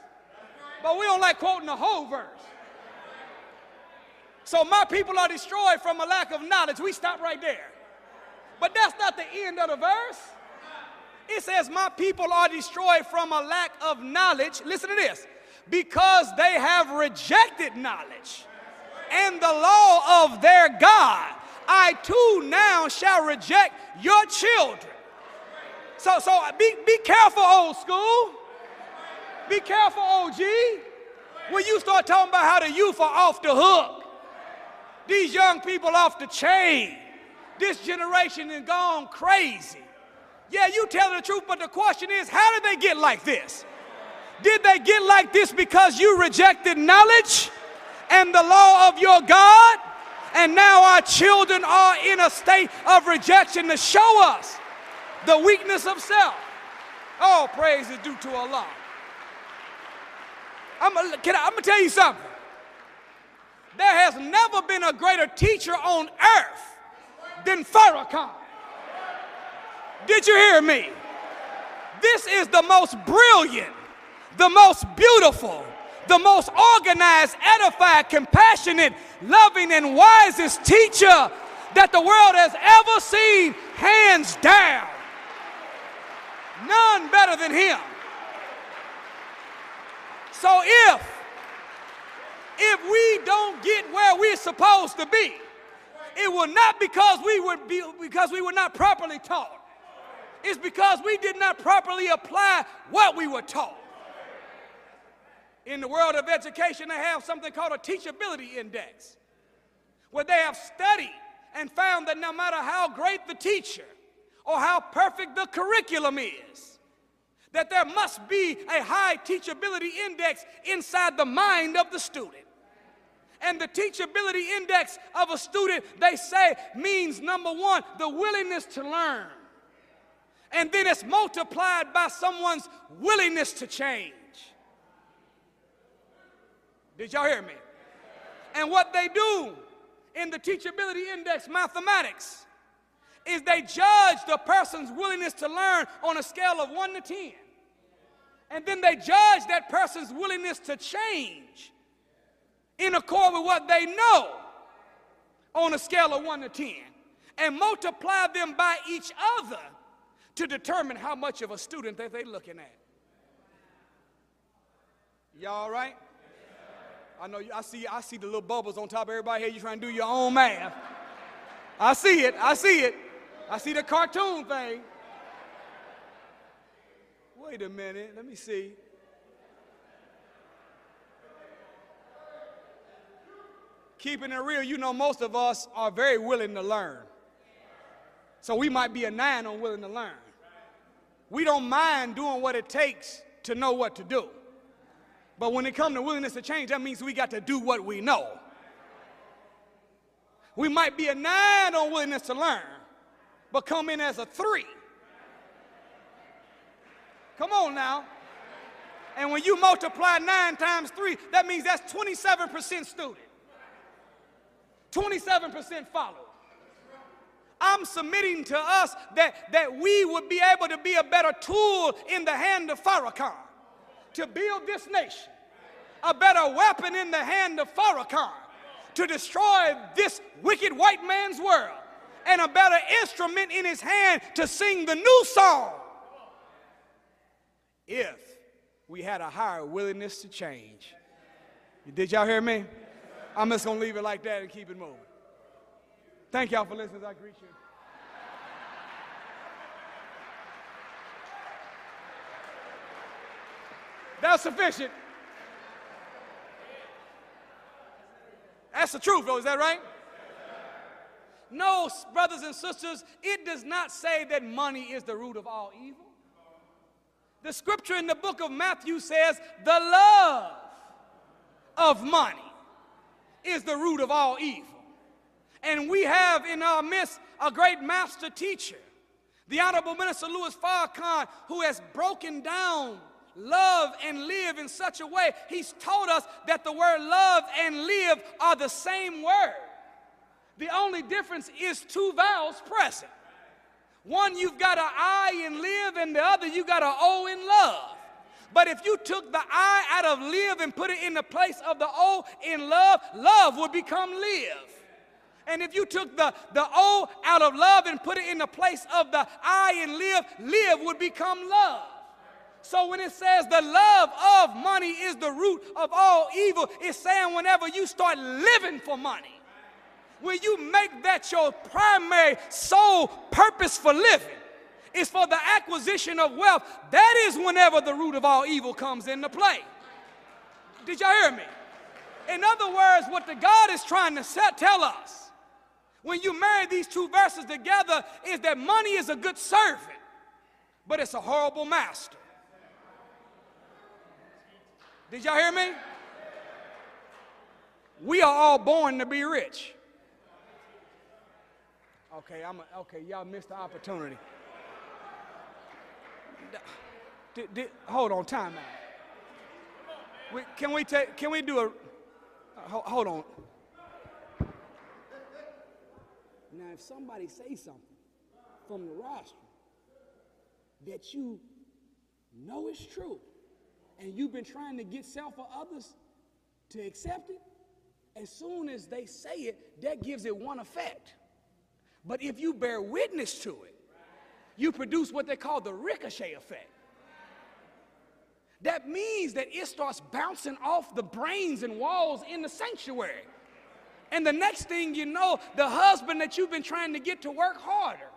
but we don't like quoting the whole verse. So my people are destroyed from a lack of knowledge. We stop right there. But that's not the end of the verse. It says, My people are destroyed from a lack of knowledge. Listen to this because they have rejected knowledge and the law of their God. I too now shall reject your children. So, so be, be careful, old school. Be careful, OG. When you start talking about how the youth are off the hook. These young people off the chain. This generation has gone crazy. Yeah, you tell the truth, but the question is, how did they get like this? Did they get like this because you rejected knowledge and the law of your God? And now our children are in a state of rejection to show us the weakness of self. All praise is due to Allah. I'm, I'm gonna tell you something. There has never been a greater teacher on earth than Farrakhan. Did you hear me? This is the most brilliant, the most beautiful, the most organized, edified, compassionate, loving, and wisest teacher that the world has ever seen, hands down. None better than him. So if if we don't get where we're supposed to be, it will not because we were be, because we were not properly taught. It's because we did not properly apply what we were taught. In the world of education, they have something called a teachability index, where they have studied and found that no matter how great the teacher or how perfect the curriculum is, that there must be a high teachability index inside the mind of the student. And the teachability index of a student, they say, means number one, the willingness to learn. And then it's multiplied by someone's willingness to change. Did y'all hear me? And what they do in the teachability index mathematics is they judge the person's willingness to learn on a scale of 1 to 10. And then they judge that person's willingness to change in accord with what they know on a scale of 1 to 10 and multiply them by each other to determine how much of a student that they're looking at. Y'all right? I know you, I see I see the little bubbles on top of everybody here. You trying to do your own math. I see it. I see it. I see the cartoon thing. Wait a minute. Let me see. Keeping it real, you know, most of us are very willing to learn. So we might be a nine on willing to learn. We don't mind doing what it takes to know what to do. But when it comes to willingness to change, that means we got to do what we know. We might be a nine on willingness to learn, but come in as a three. Come on now. And when you multiply nine times three, that means that's 27% student, 27% follow. I'm submitting to us that, that we would be able to be a better tool in the hand of Farrakhan to build this nation, a better weapon in the hand of Farrakhan to destroy this wicked white man's world, and a better instrument in his hand to sing the new song. If we had a higher willingness to change. Did y'all hear me? I'm just gonna leave it like that and keep it moving. Thank y'all for listening. I greet you. That's sufficient. That's the truth, though. Is that right? No, brothers and sisters, it does not say that money is the root of all evil. The scripture in the book of Matthew says the love of money is the root of all evil. And we have in our midst a great master teacher, the Honorable Minister Louis Farrakhan, who has broken down love and live in such a way. He's told us that the word love and live are the same word. The only difference is two vowels present. One, you've got an I in live, and the other, you've got an O in love. But if you took the I out of live and put it in the place of the O in love, love would become live. And if you took the, the O out of love and put it in the place of the I in live, live would become love. So when it says the love of money is the root of all evil, it's saying whenever you start living for money, when you make that your primary sole purpose for living, is for the acquisition of wealth, that is whenever the root of all evil comes into play. Did y'all hear me? In other words, what the God is trying to tell us when you marry these two verses together is that money is a good servant, but it's a horrible master. Did y'all hear me? We are all born to be rich. Okay, I'm a, okay. Y'all missed the opportunity. Did, did, hold on, time out. We, can we take? Can we do a? Uh, hold, hold on. Now, if somebody say something from the roster that you know is true, and you've been trying to get self or others to accept it, as soon as they say it, that gives it one effect. But if you bear witness to it, you produce what they call the ricochet effect. That means that it starts bouncing off the brains and walls in the sanctuary. And the next thing you know, the husband that you've been trying to get to work harder,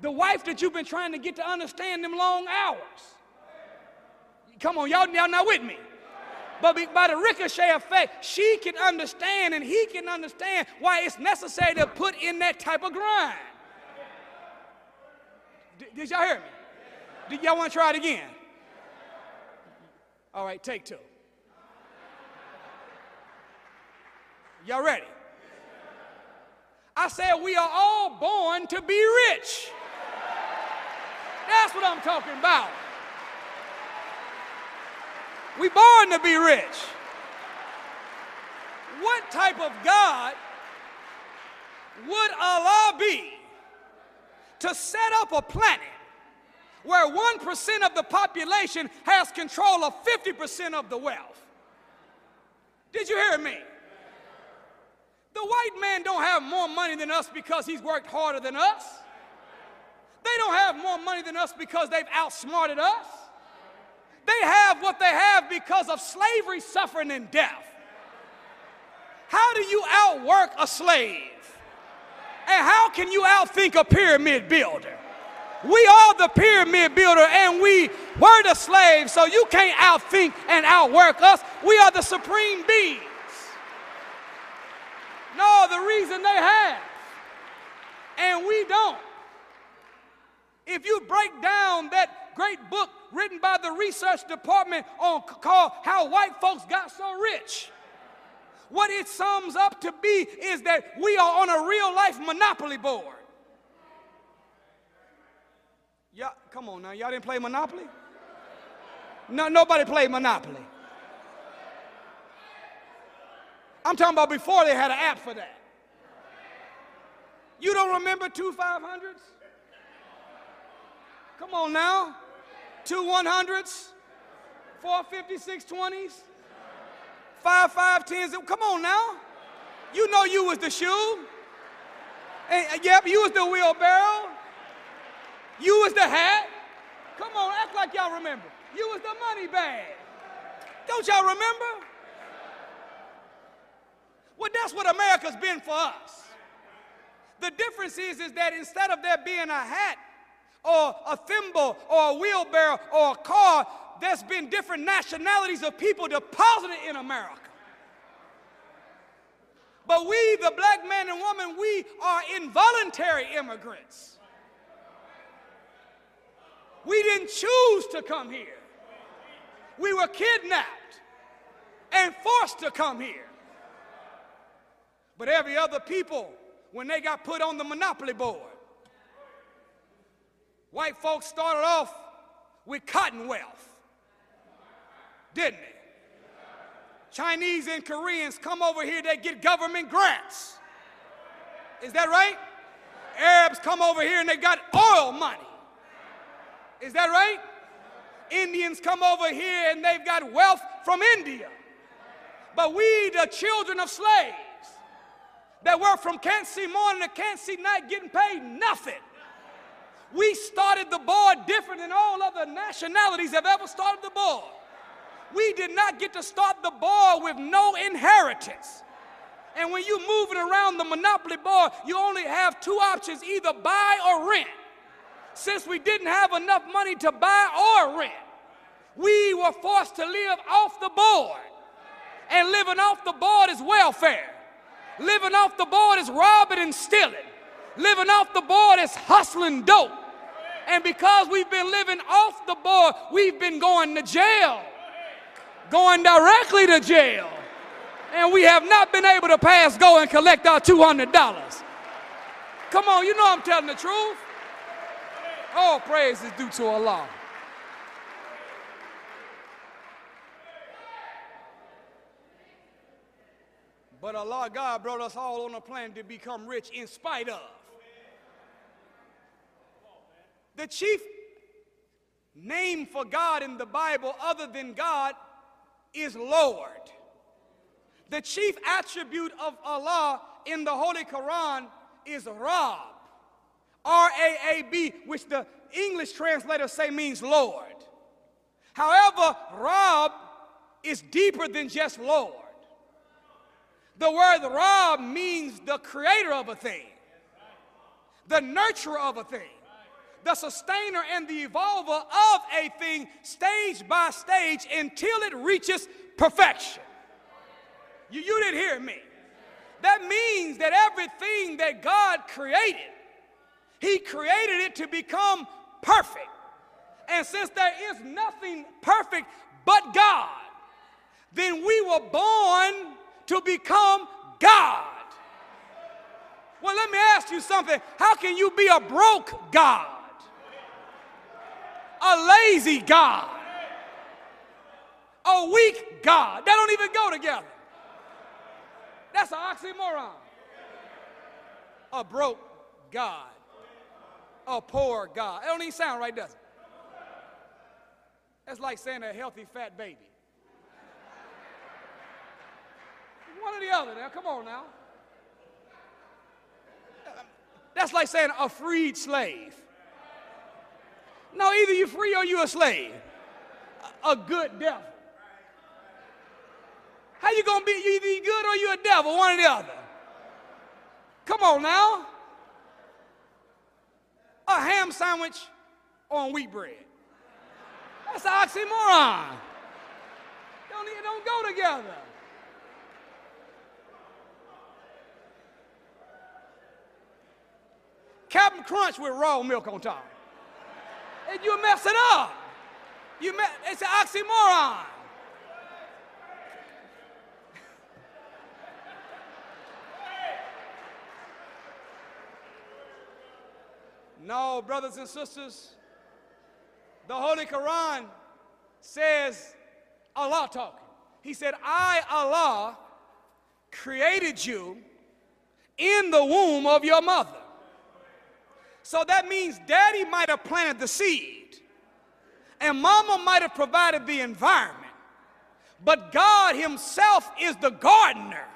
the wife that you've been trying to get to understand them long hours, Come on, y'all, y'all not with me. But by the ricochet effect, she can understand and he can understand why it's necessary to put in that type of grind. D- did y'all hear me? Did y'all want to try it again? All right, take two. Y'all ready? I said we are all born to be rich. That's what I'm talking about. We born to be rich. What type of God would Allah be to set up a planet where 1% of the population has control of 50% of the wealth? Did you hear me? The white man don't have more money than us because he's worked harder than us. They don't have more money than us because they've outsmarted us. They have what they have because of slavery, suffering, and death. How do you outwork a slave? And how can you outthink a pyramid builder? We are the pyramid builder and we were the slaves, so you can't outthink and outwork us. We are the supreme beings. No, the reason they have, and we don't. If you break down that great book written by the research department on called How White Folks Got So Rich, what it sums up to be is that we are on a real life monopoly board. Y'all, come on now, y'all didn't play Monopoly? No, nobody played Monopoly. I'm talking about before they had an app for that. You don't remember two 500s? Come on now. Two 100s? Four 5620s? Five 510s? Come on now. You know you was the shoe. And, yep, you was the wheelbarrow. You was the hat. Come on, act like y'all remember. You was the money bag. Don't y'all remember? Well, that's what America's been for us. The difference is, is that instead of there being a hat or a thimble or a wheelbarrow or a car, there's been different nationalities of people deposited in America. But we, the black man and woman, we are involuntary immigrants. We didn't choose to come here. We were kidnapped and forced to come here. But every other people, when they got put on the monopoly board, white folks started off with cotton wealth, didn't they? Chinese and Koreans come over here, they get government grants. Is that right? Arabs come over here and they got oil money. Is that right? Indians come over here and they've got wealth from India. But we, the children of slaves, that were from can't see morning to can't see night getting paid nothing. We started the board different than all other nationalities have ever started the board. We did not get to start the ball with no inheritance. And when you're moving around the monopoly board, you only have two options either buy or rent since we didn't have enough money to buy or rent, we were forced to live off the board. And living off the board is welfare. Living off the board is robbing and stealing. Living off the board is hustling dope. And because we've been living off the board, we've been going to jail. Going directly to jail. And we have not been able to pass go and collect our $200. Come on, you know I'm telling the truth. All praise is due to Allah. But Allah, God brought us all on a plan to become rich in spite of. The chief name for God in the Bible, other than God, is Lord. The chief attribute of Allah in the Holy Quran is Rab. R A A B, which the English translators say means Lord. However, Rab is deeper than just Lord. The word Rab means the creator of a thing, the nurturer of a thing, the sustainer and the evolver of a thing, stage by stage, until it reaches perfection. You, you didn't hear me. That means that everything that God created he created it to become perfect. And since there is nothing perfect but God, then we were born to become God. Well, let me ask you something. How can you be a broke God? A lazy God? A weak God? That don't even go together. That's an oxymoron. A broke God a poor God. It don't even sound right, does it? That's like saying a healthy fat baby. One or the other now, come on now. That's like saying a freed slave. No, either you're free or you're a slave. a good devil. How you gonna be? You either good or you a devil, one or the other. Come on now. A ham sandwich on wheat bread. That's an oxymoron. Don't, don't go together. Captain Crunch with raw milk on top. And you mess it up. You me- it's an oxymoron. (laughs) No, brothers and sisters, the Holy Quran says, Allah talking. He said, I, Allah, created you in the womb of your mother. So that means daddy might have planted the seed, and mama might have provided the environment. But God Himself is the gardener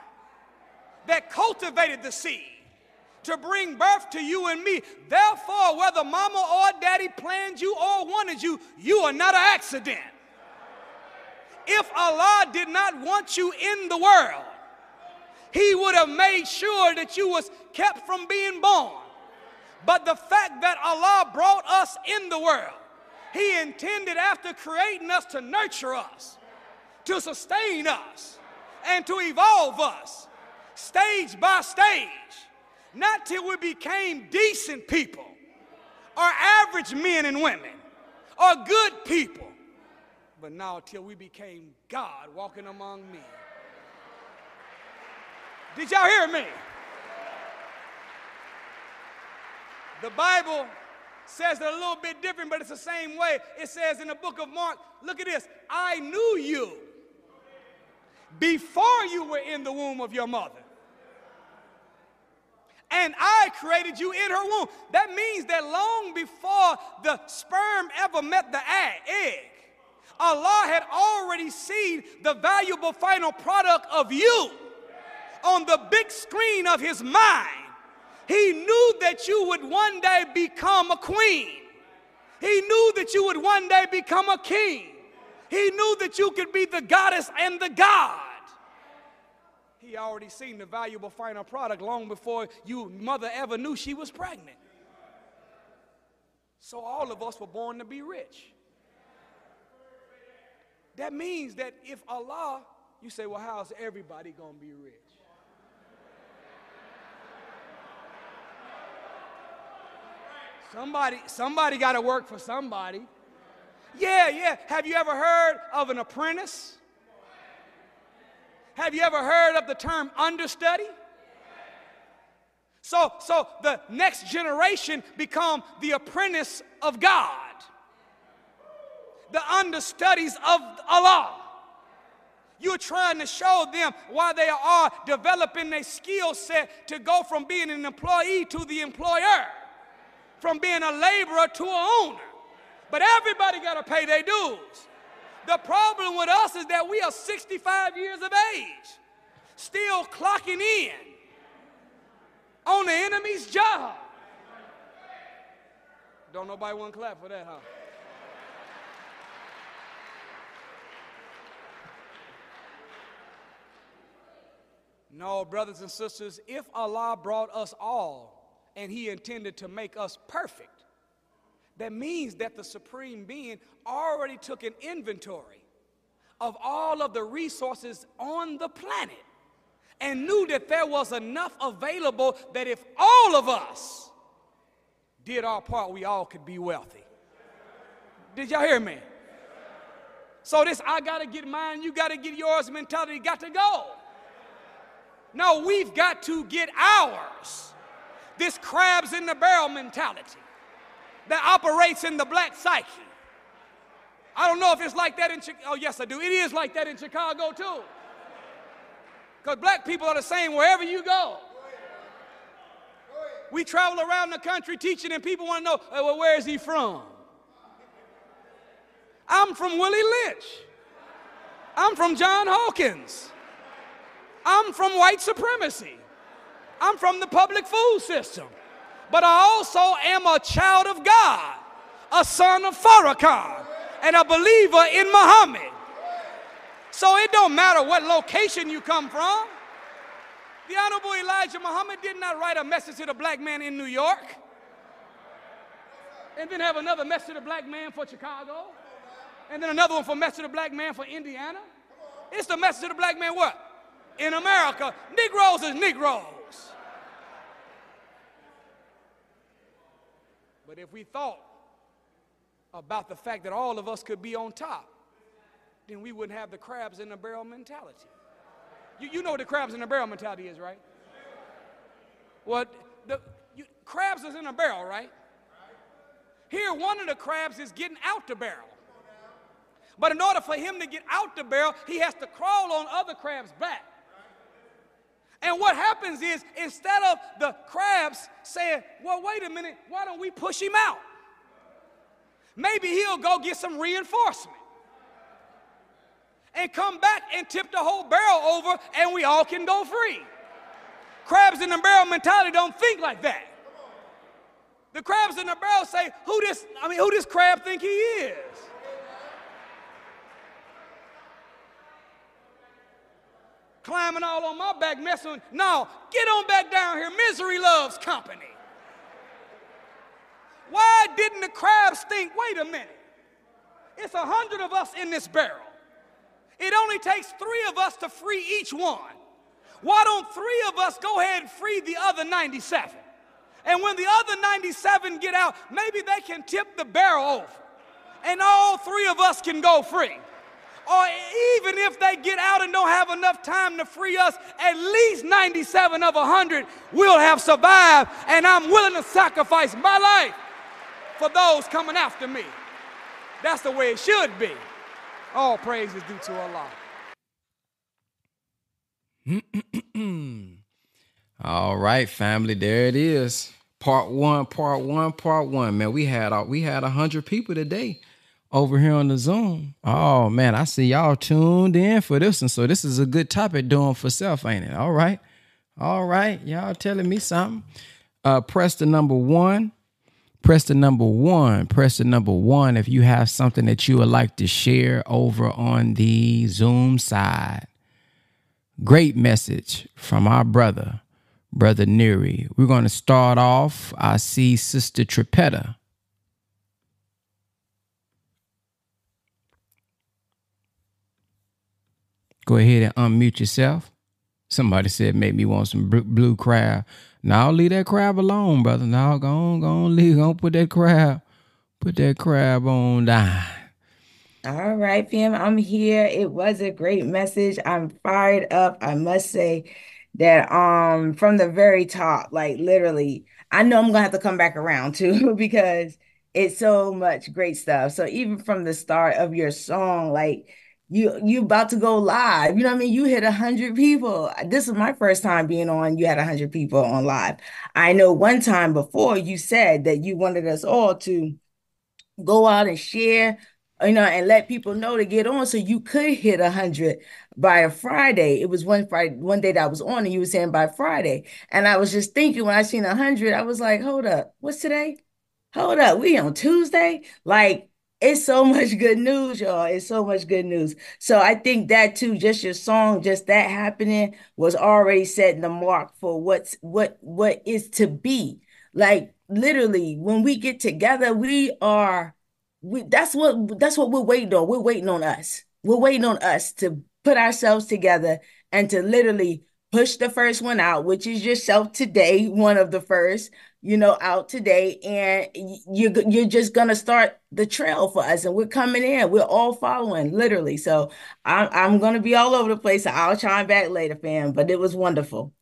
that cultivated the seed to bring birth to you and me. Therefore, whether mama or daddy planned you or wanted you, you are not an accident. If Allah did not want you in the world, He would have made sure that you was kept from being born. But the fact that Allah brought us in the world, He intended after creating us to nurture us, to sustain us, and to evolve us stage by stage not till we became decent people, or average men and women, or good people, but now till we became God walking among men. Did y'all hear me? The Bible says it a little bit different, but it's the same way. It says in the book of Mark, look at this I knew you before you were in the womb of your mother and I created you in her womb. That means that long before the sperm ever met the egg, Allah had already seen the valuable final product of you on the big screen of His mind. He knew that you would one day become a queen. He knew that you would one day become a king. He knew that you could be the goddess and the God. He already seen the valuable final product long before you mother ever knew she was pregnant. So all of us were born to be rich. That means that if Allah, you say, well, how's everybody gonna be rich? Somebody, somebody got to work for somebody. Yeah, yeah. Have you ever heard of an apprentice? Have you ever heard of the term understudy? So, so the next generation become the apprentice of God, the understudies of Allah. You're trying to show them why they are developing their skill set to go from being an employee to the employer, from being a laborer to an owner. But everybody got to pay their dues. The problem with us is that we are 65 years of age, still clocking in on the enemy's job. Don't nobody want to clap for that, huh? No, brothers and sisters, if Allah brought us all and He intended to make us perfect, that means that the Supreme Being already took an inventory of all of the resources on the planet and knew that there was enough available that if all of us did our part, we all could be wealthy. Did y'all hear me? So, this I gotta get mine, you gotta get yours mentality got to go. No, we've got to get ours. This crabs in the barrel mentality that operates in the black psyche. I don't know if it's like that in Chicago. Oh, yes, I do. It is like that in Chicago, too. Because black people are the same wherever you go. We travel around the country teaching, and people want to know, well, where is he from? I'm from Willie Lynch. I'm from John Hawkins. I'm from white supremacy. I'm from the public food system but I also am a child of God, a son of Farrakhan, and a believer in Muhammad. So it don't matter what location you come from. The Honorable Elijah Muhammad did not write a message to the black man in New York and then have another message to the black man for Chicago and then another one for message to the black man for Indiana. It's the message to the black man what? In America, Negroes is Negroes. But if we thought about the fact that all of us could be on top, then we wouldn't have the crabs in the barrel mentality. You, you know what the crabs in the barrel mentality is, right? What the you, crabs is in a barrel, right? Here, one of the crabs is getting out the barrel. But in order for him to get out the barrel, he has to crawl on other crabs' back. And what happens is, instead of the crabs saying, Well, wait a minute, why don't we push him out? Maybe he'll go get some reinforcement and come back and tip the whole barrel over, and we all can go free. Crabs in the barrel mentality don't think like that. The crabs in the barrel say, "Who this? I mean, who this crab think he is?" Climbing all on my back, messing. No, get on back down here. Misery loves company. Why didn't the crabs think, wait a minute, it's a hundred of us in this barrel. It only takes three of us to free each one. Why don't three of us go ahead and free the other 97? And when the other 97 get out, maybe they can tip the barrel over. And all three of us can go free. Or even if they get out and don't have enough time to free us, at least 97 of 100 will have survived. And I'm willing to sacrifice my life for those coming after me. That's the way it should be. All praise is due to Allah. (clears throat) All right, family, there it is. Part one, part one, part one. Man, we had uh, we had a hundred people today over here on the Zoom. Oh man, I see y'all tuned in for this one. So this is a good topic doing for self, ain't it? All right. All right. Y'all telling me something. Uh press the number one press the number one. Press the number one if you have something that you would like to share over on the Zoom side. Great message from our brother, Brother Nuri. We're going to start off. I see Sister Tripetta. Go ahead and unmute yourself. Somebody said, make me want some blue crab. Now leave that crab alone, brother. Now go on, go on, leave. Go on, put that crab, put that crab on down. All right, fam. I'm here. It was a great message. I'm fired up. I must say that um from the very top, like literally, I know I'm gonna have to come back around too (laughs) because it's so much great stuff. So even from the start of your song, like you you about to go live. You know what I mean? You hit a hundred people. This is my first time being on. You had a hundred people on live. I know one time before you said that you wanted us all to go out and share, you know, and let people know to get on so you could hit a hundred by a Friday. It was one Friday, one day that I was on, and you were saying by Friday. And I was just thinking when I seen a hundred, I was like, hold up, what's today? Hold up, we on Tuesday? Like it's so much good news, y'all. It's so much good news. So I think that too, just your song, just that happening was already setting the mark for what's what what is to be. Like literally, when we get together, we are we that's what that's what we're waiting on. We're waiting on us. We're waiting on us to put ourselves together and to literally push the first one out, which is yourself today, one of the first, you know, out today, and you're, you're just gonna start the trail for us, and we're coming in. We're all following, literally. So I'm I'm gonna be all over the place. I'll chime back later, fam. But it was wonderful.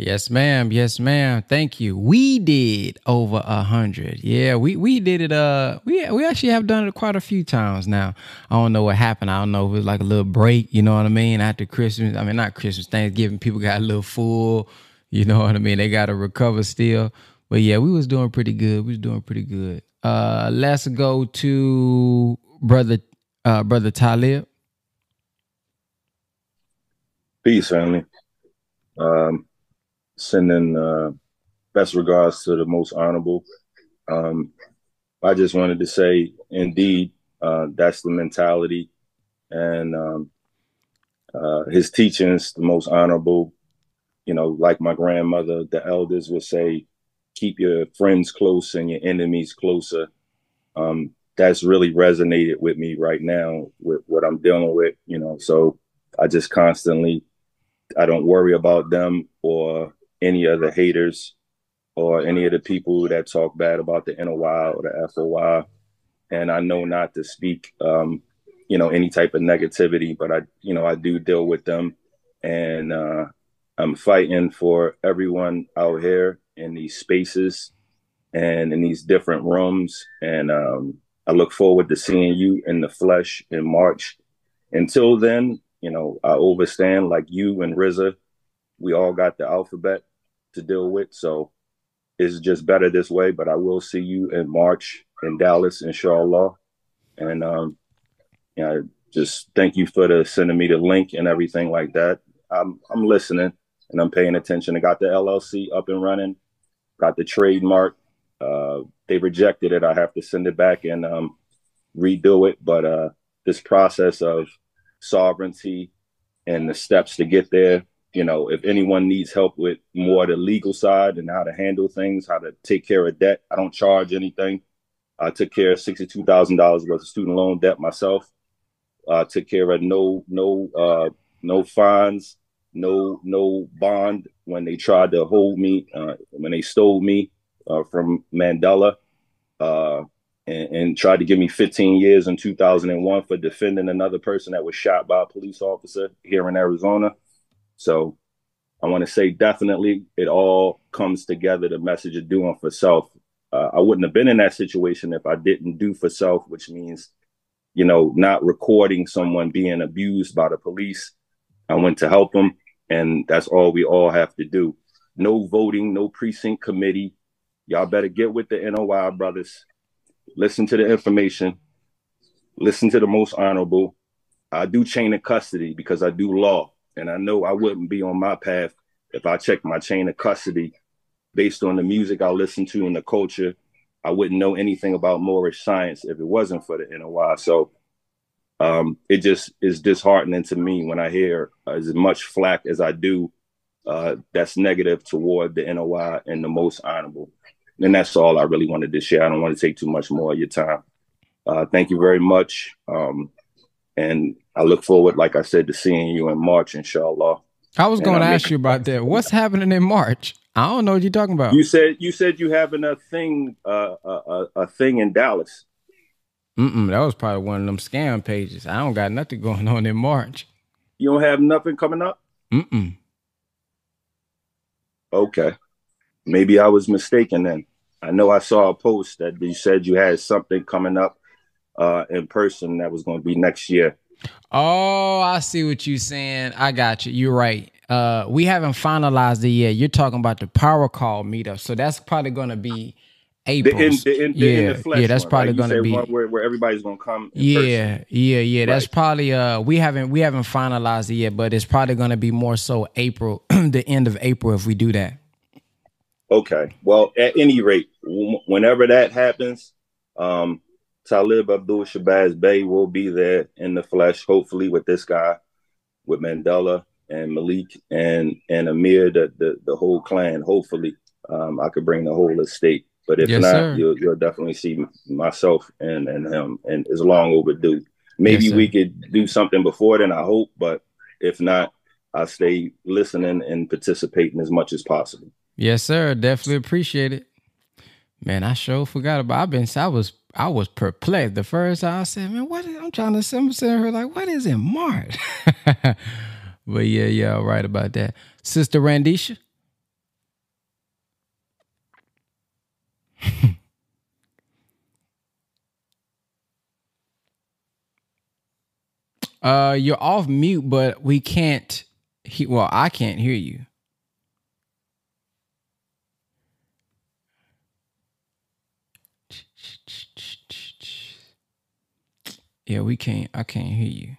Yes, ma'am. Yes, ma'am. Thank you. We did over a hundred. Yeah, we we did it. Uh, we we actually have done it quite a few times now. I don't know what happened. I don't know if it was like a little break. You know what I mean? After Christmas, I mean not Christmas, Thanksgiving. People got a little full you know what I mean? They got to recover still. But yeah, we was doing pretty good. We was doing pretty good. Uh, let's go to brother, uh, brother Talib. Peace, family. Um, sending uh, best regards to the most honorable. Um, I just wanted to say, indeed, Uh, that's the mentality, and um, uh, his teachings, the most honorable. You know, like my grandmother, the elders would say, keep your friends close and your enemies closer. Um, that's really resonated with me right now with what I'm dealing with. You know, so I just constantly, I don't worry about them or any of the haters or any of the people that talk bad about the NOI or the FOI. And I know not to speak, um, you know, any type of negativity, but I, you know, I do deal with them. And uh, I'm fighting for everyone out here in these spaces and in these different rooms. And um, I look forward to seeing you in the flesh in March. Until then, you know, I overstand like you and RZA. We all got the alphabet to deal with. So it's just better this way. But I will see you in March in Dallas, inshallah. And um, you know, just thank you for the sending me the link and everything like that. I'm I'm listening and I'm paying attention. I got the LLC up and running, got the trademark. Uh, they rejected it. I have to send it back and um, redo it. But uh, this process of sovereignty and the steps to get there you know, if anyone needs help with more the legal side and how to handle things, how to take care of debt, I don't charge anything. I took care of sixty-two thousand dollars worth of student loan debt myself. I took care of no no uh, no fines, no no bond when they tried to hold me uh, when they stole me uh, from Mandela uh, and, and, tried to give me 15 years in 2001 for defending another person that was shot by a police officer here in Arizona. So I want to say definitely it all comes together. The message of doing for self. Uh, I wouldn't have been in that situation if I didn't do for self, which means, you know, not recording someone being abused by the police. I went to help them, and that's all we all have to do. No voting, no precinct committee. Y'all better get with the NOI brothers. Listen to the information. Listen to the most honorable. I do chain of custody because I do law. And I know I wouldn't be on my path if I checked my chain of custody based on the music I listen to and the culture. I wouldn't know anything about Moorish science if it wasn't for the NOI. So um, it just is disheartening to me when I hear as much flack as I do uh, that's negative toward the NOI and the most honorable. And that's all I really wanted to share. I don't want to take too much more of your time. Uh, thank you very much. Um, and I look forward, like I said, to seeing you in March, inshallah. I was going to ask you about that. What's happening in March? I don't know what you're talking about. You said you said you having a thing, uh, a, a thing in Dallas. Mm-mm, that was probably one of them scam pages. I don't got nothing going on in March. You don't have nothing coming up. Mm-mm. Okay, maybe I was mistaken then. I know I saw a post that you said you had something coming up uh, in person that was going to be next year. Oh, I see what you're saying. I got you. You're right. Uh, we haven't finalized it yet. You're talking about the power call meetup, so that's probably going to be April. The in, the in, yeah, the yeah, that's one, probably right? going to be where, where everybody's going to come. yeah, person. yeah, yeah. That's Right. probably uh, we haven't we haven't finalized it yet, but it's probably going to be more so April, (clears throat) the end of April if we do that. Okay. Well, at any rate, whenever that happens, um, Talib Abdul Shabazz Bey will be there in the flesh, hopefully with this guy, with Mandela and Malik and and Amir, the the, the whole clan. Hopefully, um, I could bring the whole estate. But if Yes, not, you'll you'll definitely see myself and and him, and it's long overdue. Maybe Yes, we could do something before then. I hope, but if not, I stay listening and participating as much as possible. Yes, sir. Definitely appreciate it. Man, I sure forgot about. I've been. I was. I was perplexed the first time. I said, "Man, what?" Is, I'm trying to send her like, "What is in March?" (laughs) but yeah, yeah, all right about that, Sister Randisha. (laughs) uh, you're off mute, but we can't. He, well, I can't hear you. Yeah, we can't. I can't hear you.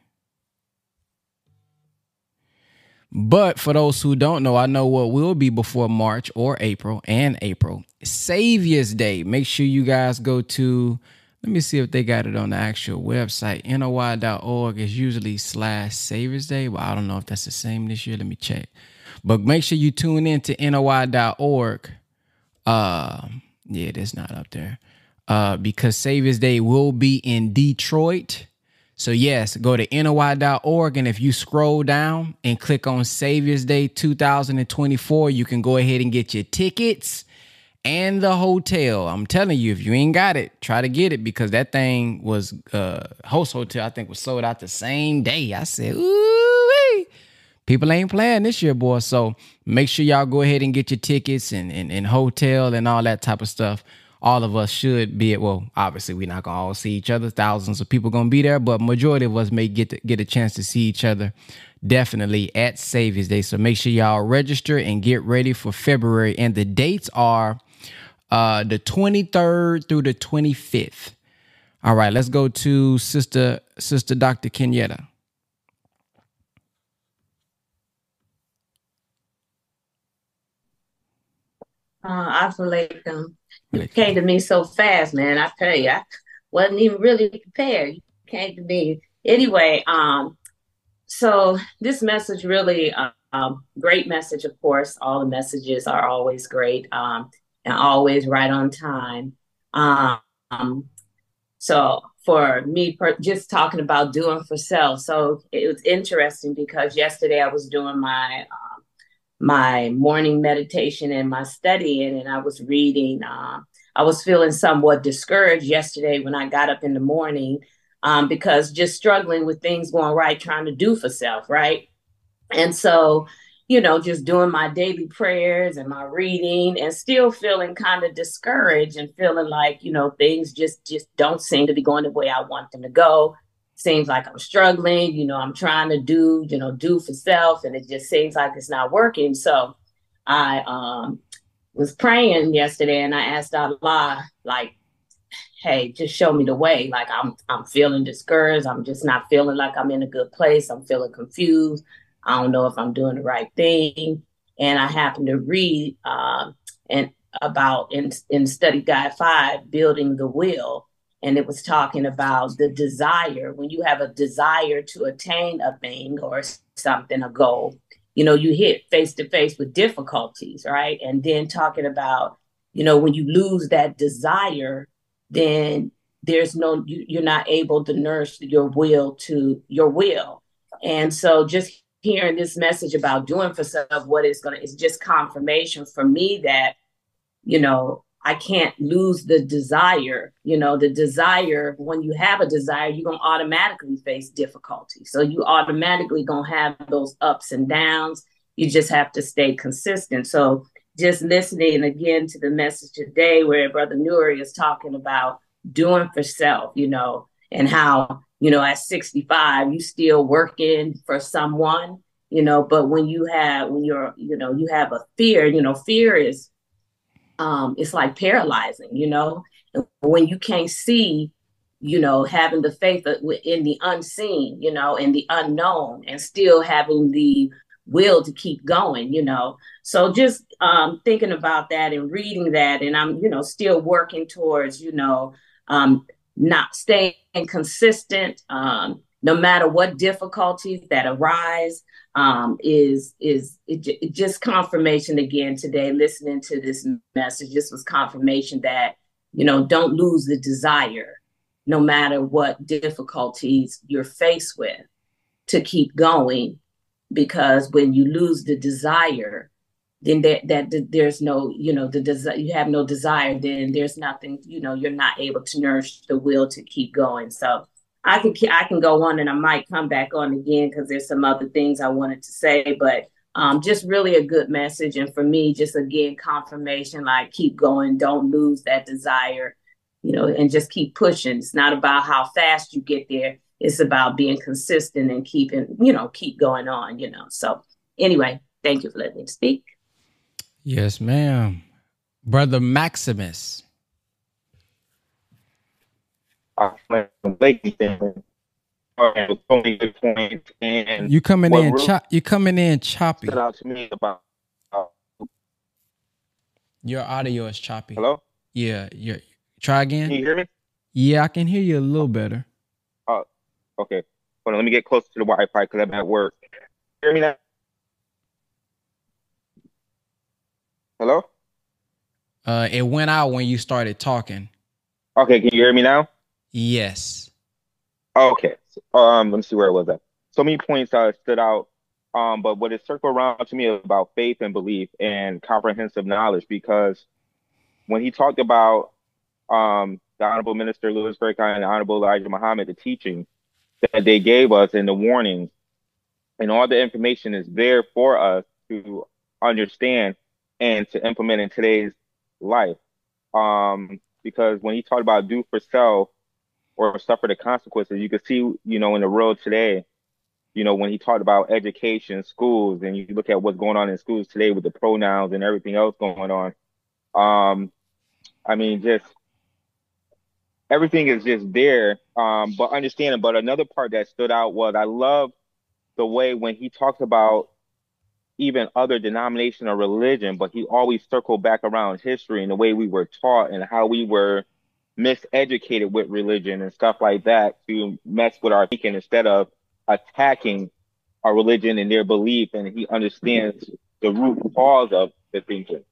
But for those who don't know, I know what will be before March or April and April. Savior's Day. Make sure you guys go to Let me see if they got it on the actual website. NOI.org is usually slash Saviors Day, but I don't know if that's the same this year. Let me check. But make sure you tune in to NOI.org. Uh, yeah, that's not up there. Uh, because Saviors Day will be in Detroit. So, yes, go to NOI.org. And if you scroll down and click on Saviors Day 2024, you can go ahead and get your tickets and the hotel. I'm telling you, if you ain't got it, try to get it because that thing was uh host hotel, I think was sold out the same day. I said, ooh, people ain't playing this year, boy. So make sure y'all go ahead and get your tickets and, and, and hotel and all that type of stuff. All of us should be at well, obviously we're not gonna all see each other. Thousands of people gonna be there, but majority of us may get to, get a chance to see each other definitely at Saviors Day. So make sure y'all register and get ready for February. And the dates are uh, the 23rd through the 25th. All right, let's go to Sister Sister Dr. Kenyetta. Uh, Assalamualaikum. You came to me so fast, man. I tell you, I wasn't even really prepared. You came to me anyway. Um, so this message really, uh, um, great message. Of course, all the messages are always great. Um, and always right on time. Um, so for me, per, just talking about doing for self. So it was interesting because yesterday I was doing my my morning meditation and my studying, and I was reading. Uh, I was feeling somewhat discouraged yesterday when I got up in the morning um, because just struggling with things going right, trying to do for self, right? And so you know, just doing my daily prayers and my reading and still feeling kind of discouraged and feeling like, you know, things just just don't seem to be going the way I want them to go. Seems like I'm struggling, you know, I'm trying to do, you know, do for self and it just seems like it's not working. So I um was praying yesterday and I asked Allah, like, hey, just show me the way. Like I'm I'm feeling discouraged. I'm just not feeling like I'm in a good place. I'm feeling confused. I don't know if I'm doing the right thing. And I happened to read uh, and about in, in study guide five, building the will. And it was talking about the desire. When you have a desire to attain a thing or something, a goal, you know, you hit face to face with difficulties, right? And then talking about, you know, when you lose that desire, then there's no, you, you're not able to nourish your will to your will. And so just hearing this message about doing for self what is going to is just confirmation for me that you know i can't lose the desire you know the desire when you have a desire you're going to automatically face difficulty. So you automatically going to have those ups and downs. You just have to stay consistent. So just listening again to the message today where brother nuri is talking about doing for self you know and how you know, at 65, you still working for someone, you know, but when you have, when you're, you know, you have a fear, you know, fear is, um, it's like paralyzing, you know, when you can't see, you know, having the faith in the unseen, you know, and the unknown and still having the will to keep going, you know. So just um, thinking about that and reading that, and I'm, you know, still working towards, you know, um, not staying consistent, um, no matter what difficulties that arise, um, is is it, it just confirmation again today. Listening to this message, this was confirmation that you know don't lose the desire, no matter what difficulties you're faced with, to keep going, because when you lose the desire, then that, that there's no you know the desire you have no desire then there's nothing you know you're not able to nourish the will to keep going so i can i can go on and i might come back on again because there's some other things i wanted to say but um, just really a good message. And for me just again confirmation like keep going. Don't lose that desire you know and just keep pushing. It's not about how fast you get there. It's about being consistent and keeping you know keep going on you know. So anyway thank you for letting me speak. Yes, ma'am. Brother Maximus. You coming in chop you coming in choppy. Stood out to me about uh, your audio is choppy. Hello? Yeah, you try again. Can you hear me? Yeah, I can hear you a little better. Oh, okay. Hold on, let me get closer to the Wi-Fi because I'm at work. Hear me now? Hello? Uh, it went out when you started talking. Okay, can you hear me now? Yes. Okay. Um, let me see where it was at. So many points uh, stood out. Um, but what it circled around to me about faith and belief and comprehensive knowledge, because when he talked about um, the Honorable Minister Louis Farrakhan and the Honorable Elijah Muhammad, the teaching that they gave us and the warnings, and all the information is there for us to understand and to implement in today's life. Um, because when he talked about do for self or suffer the consequences, you can see, you know, in the world today, you know, when he talked about education, schools, and you look at what's going on in schools today with the pronouns and everything else going on. Um, I mean, just everything is just there. Um, but understanding. But another part that stood out was I love the way when he talks about even other denomination or religion, but he always circled back around history and the way we were taught and how we were miseducated with religion and stuff like that to mess with our thinking instead of attacking our religion and their belief. And he understands the root cause of the thinking.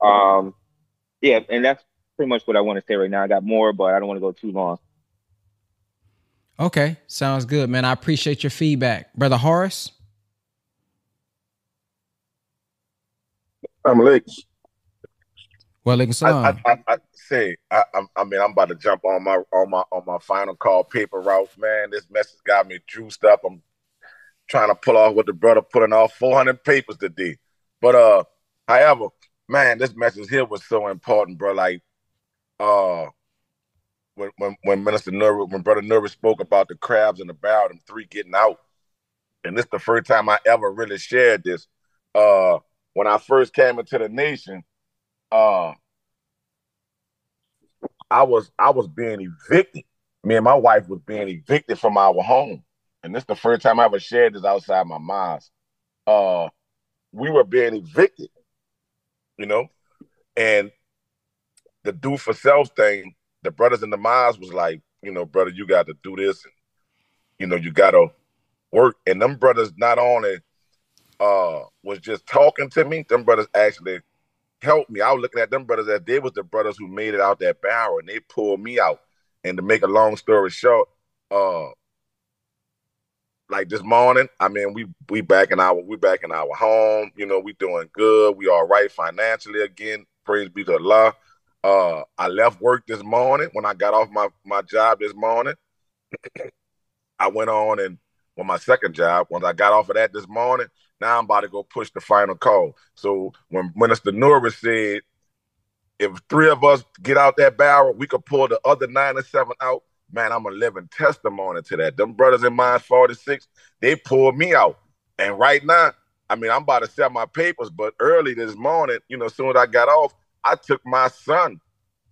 Um, yeah, and that's pretty much what I want to say right now. I got more, but I don't want to go too long. Okay, sounds good, man. I appreciate your feedback, brother Horace. I'm late. Well, I, I, I, I, say, I, I mean, I'm about to jump on my on my on my final call paper route. Man, this message got me juiced up. I'm trying to pull off what the brother putting off 400 papers today. But uh, however, man, this message here was so important, bro. Like, uh, when when when Minister Nerva, when Brother Nerva spoke about the crabs in the barrel, them three getting out, and this the first time I ever really shared this. Uh, when I first came into the nation, uh, I was I was being evicted. Me and my wife was being evicted from our home, and this the first time I ever shared this outside my mom's. Uh, we were being evicted, you know, and the do for self thing. The brothers in the mosque was like, you know, brother, you got to do this, and you know, you got to work. And them brothers not only uh was just talking to me, them brothers actually helped me. I was looking at them brothers that they was the brothers who made it out that barrel and they pulled me out. And to make a long story short, uh like this morning, I mean, we we back in our we back in our home, you know, we doing good, we all right financially again. Praise be to Allah. Uh I left work this morning when I got off my, my job this morning. (clears throat) I went on and on my second job, once I got off of that this morning, now I'm about to go push the final call. So when Minister Norris said, if three of us get out that barrel, we could pull the other nine and seven out. Man, I'm a living testimony to that. Them brothers in mine 46, they pulled me out. And right now, I mean, I'm about to sell my papers, but early this morning, you know, as soon as I got off, I took my son,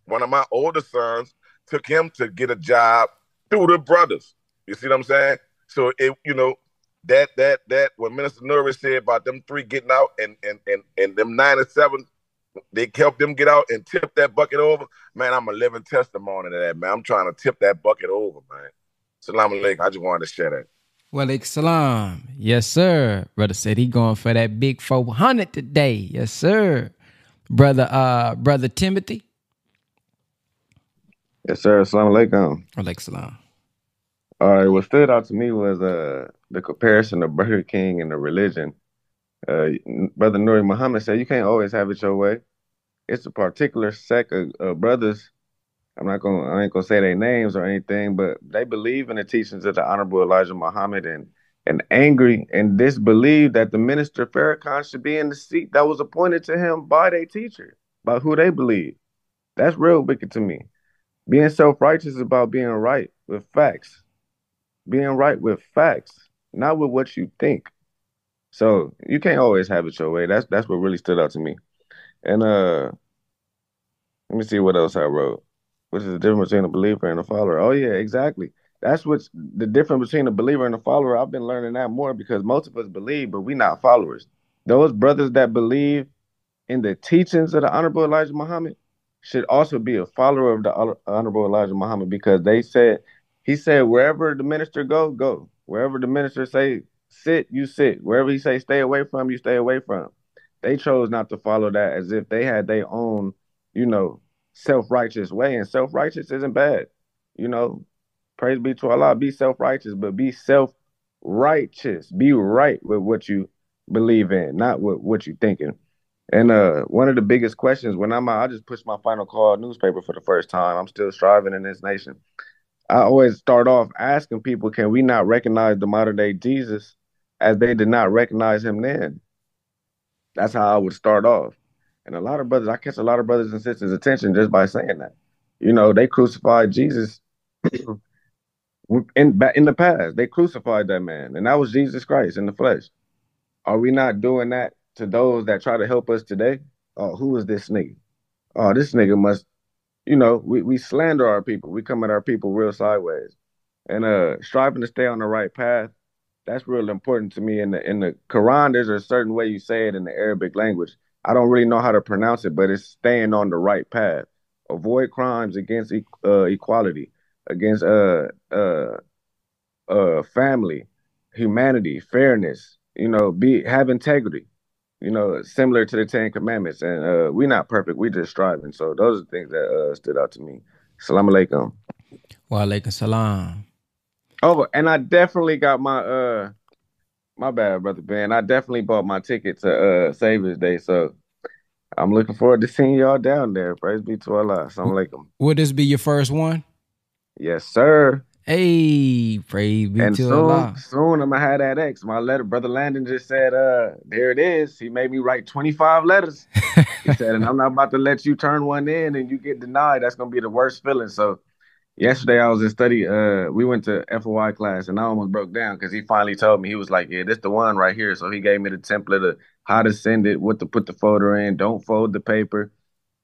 one of my older sons, took him to get a job through the brothers. You see what I'm saying? So it, you know, that that that what Minister Norris said about them three getting out and and and and them nine and seven, they helped them get out and tip that bucket over. Man, I'm a living testimony to that, man. I'm trying to tip that bucket over, man. Salam alaikum. I just wanted to share that. Well, salam. Yes, sir. Brother said he going for that big 400 today. Yes, sir. Brother uh brother Timothy. Yes, sir. Assalamu alaikum. Alaikum salam. All right, what stood out to me was uh the comparison of Burger King and the religion. Uh, Brother Nuri Muhammad said you can't always have it your way. It's a particular sect of, of brothers. I'm not gonna I ain't gonna say their names or anything, but they believe in the teachings of the Honorable Elijah Muhammad and and angry and disbelieve that the minister Farrakhan should be in the seat that was appointed to him by their teacher, by who they believe. That's real wicked to me. Being self-righteous is about being right with facts. Being right with facts not with what you think. So you can't always have it your way. That's that's what really stood out to me. And uh let me see what else I wrote. What is the difference between a believer and a follower? Oh yeah, exactly. That's what's the difference between a believer and a follower. I've been learning that more because most of us believe, but we're not followers. Those brothers that believe in the teachings of the Honorable Elijah Muhammad should also be a follower of the Honorable Elijah Muhammad because they said he said wherever the minister go, go. Wherever the minister say sit, you sit. Wherever he say stay away from, you stay away from. They chose not to follow that as if they had their own, you know, self-righteous way. And self-righteous isn't bad. You know, praise be to Allah, be self-righteous, but be self-righteous. Be right with what you believe in, not with what you thinking. And uh, one of the biggest questions when I'm out, I just pushed my final call newspaper for the first time. I'm still striving in this nation. I always start off asking people, can we not recognize the modern day Jesus as they did not recognize him then? That's how I would start off. And a lot of brothers, I catch a lot of brothers and sisters' attention just by saying that. You know, they crucified Jesus (clears throat) in in the past. They crucified that man, and that was Jesus Christ in the flesh. Are we not doing that to those that try to help us today? Oh, who is this nigga? Oh, this nigga must, you know, we, we slander our people. We come at our people real sideways. And uh striving to stay on the right path that's real important to me. In the in the Quran, there's a certain way you say it in the Arabic language. I don't really know how to pronounce it, but it's staying on the right path. Avoid crimes against uh, equality, against uh uh uh family, humanity, fairness. You know, be have integrity. You know, similar to the Ten Commandments. And uh, we're not perfect. we're just striving. So those are things that uh, stood out to me. Salam alaikum. Wa alaikum salam. Oh, and I definitely got my uh my bad, brother Ben. I definitely bought my ticket to uh Day, so I'm looking forward to seeing y'all down there. Praise be to Allah. Assalamu alaikum. Would this be your first one? Yes, sir. Hey, praise be and to soon, Allah. soon I'm gonna have that X. My letter, brother Landon just said, uh, there it is. He made me write 25 letters. he said, and I'm not about to let you turn one in and you get denied. That's gonna be the worst feeling. So yesterday I was in study. Uh, we went to FOI class and I almost broke down because he finally told me he was like, "Yeah, this the one right here." So he gave me the template of how to send it, what to put the folder in, don't fold the paper,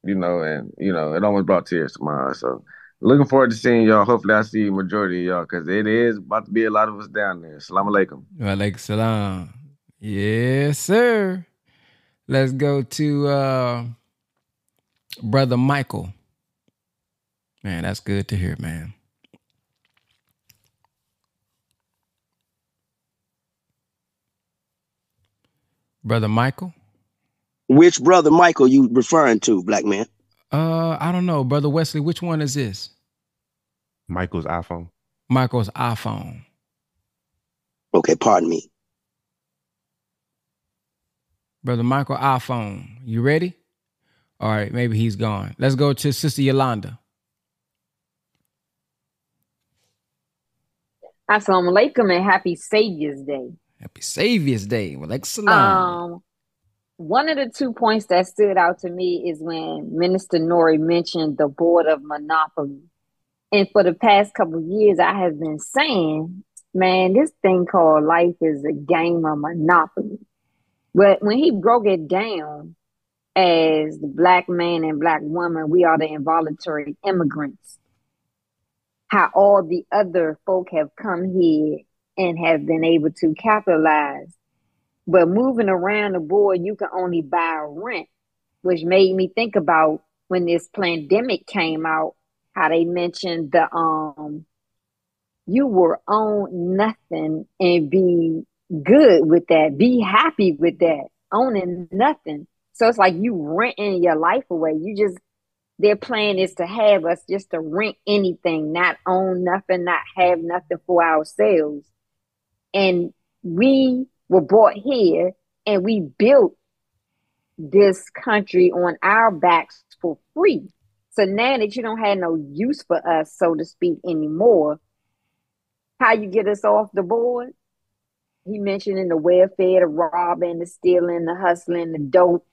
you know, and you know it almost brought tears to my eyes. So looking forward to seeing y'all. Hopefully, I see majority of y'all because it is about to be a lot of us down there. Salam alaikum. Wa alaikum salam. Yes, sir. Let's go to uh brother Michael. Man, that's good to hear, man. Brother Michael? Which brother Michael you referring to, black man? Uh, I don't know, brother Wesley. Which one is this? Michael's iPhone. Michael's iPhone. Okay, pardon me. Brother Michael iPhone. You ready? All right, maybe he's gone. Let's go to Sister Yolanda. Assalamu alaikum and happy Savior's Day. Happy Savior's Day. Well, like salam. Um, one of the two points that stood out to me is when Minister Nuri mentioned the board of monopoly. And for the past couple years, I have been saying, man, this thing called life is a game of monopoly. But when he broke it down as the black man and black woman, we are the involuntary immigrants. How all the other folk have come here and have been able to capitalize. But moving around the board, you can only buy rent, which made me think about when this pandemic came out, how they mentioned the um you were own nothing and be good with that, be happy with that, owning nothing. So it's like you renting your life away. You just their plan is to have us just to rent anything, not own nothing, not have nothing for ourselves. And we were brought here and we built this country on our backs for free. So now that you don't have no use for us, so to speak, anymore, how you get us off the board? He mentioned in the welfare, the robbing, the stealing, the hustling, the dope,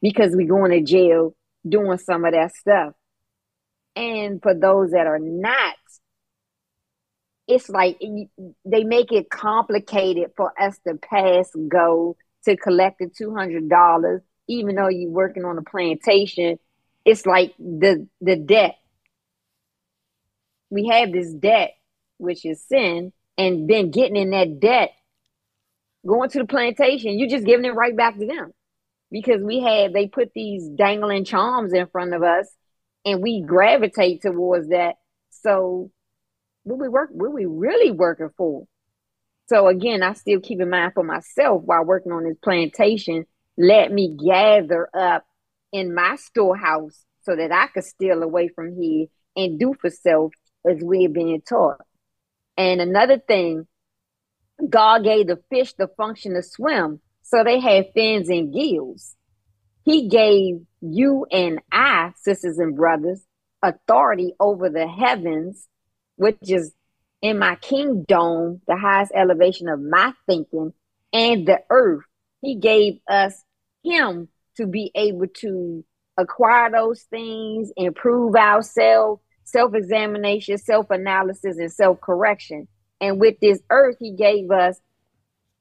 because we going to jail doing some of that stuff. And for those that are not, it's like they make it complicated for us to pass go to collect the two hundred dollars, even though you're working on a plantation. It's like the the debt. We have this debt, which is sin, and then getting in that debt, going to the plantation, you're just giving it right back to them because we had they put these dangling charms in front of us and we gravitate towards that. So what we work what we really working for? So again, I still keep in mind for myself while working on this plantation, let me gather up in my storehouse so that I could steal away from here and do for self as we're being taught. And another thing, God gave the fish the function to swim, so they had fins and gills. He gave you and I, sisters and brothers, authority over the heavens, which is in my kingdom, the highest elevation of my thinking, and the earth. He gave us Him to be able to acquire those things, improve ourselves, self examination, self analysis, and self correction. And with this earth, He gave us,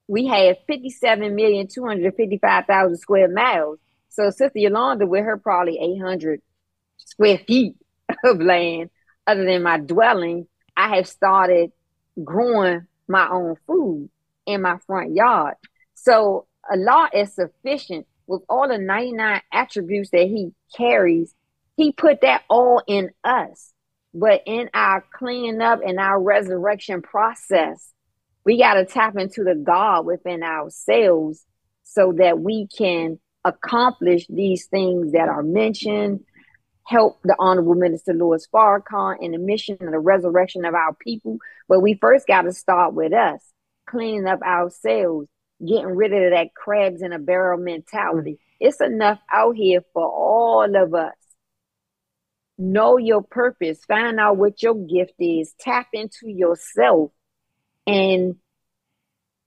we had 57,255,000 square miles. So Sister Yolanda, with her probably 800 square feet (laughs) of land, other than my dwelling, I have started growing my own food in my front yard. So Allah is sufficient with all the 99 attributes that he carries. He put that all in us. But in our cleaning up and our resurrection process, we got to tap into the God within ourselves so that we can accomplish these things that are mentioned, help the Honorable Minister Louis Farrakhan in the mission of the resurrection of our people. But we first got to start with us, cleaning up ourselves, getting rid of that crabs in a barrel mentality. It's enough out here for all of us. Know your purpose, find out what your gift is, tap into yourself. And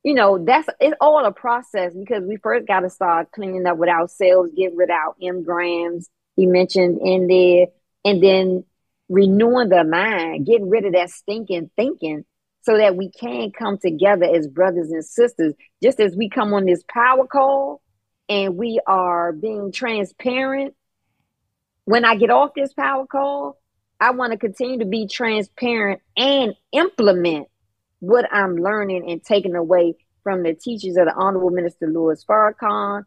you know, that's it's all a process because we first got to start cleaning up with ourselves, get rid of our engrams, he mentioned in there, and then renewing the mind, getting rid of that stinking thinking so that we can come together as brothers and sisters, just as we come on this power call and we are being transparent. When I get off this power call, I want to continue to be transparent and implement what I'm learning and taking away from the teachers of the Honorable Minister Louis Farrakhan,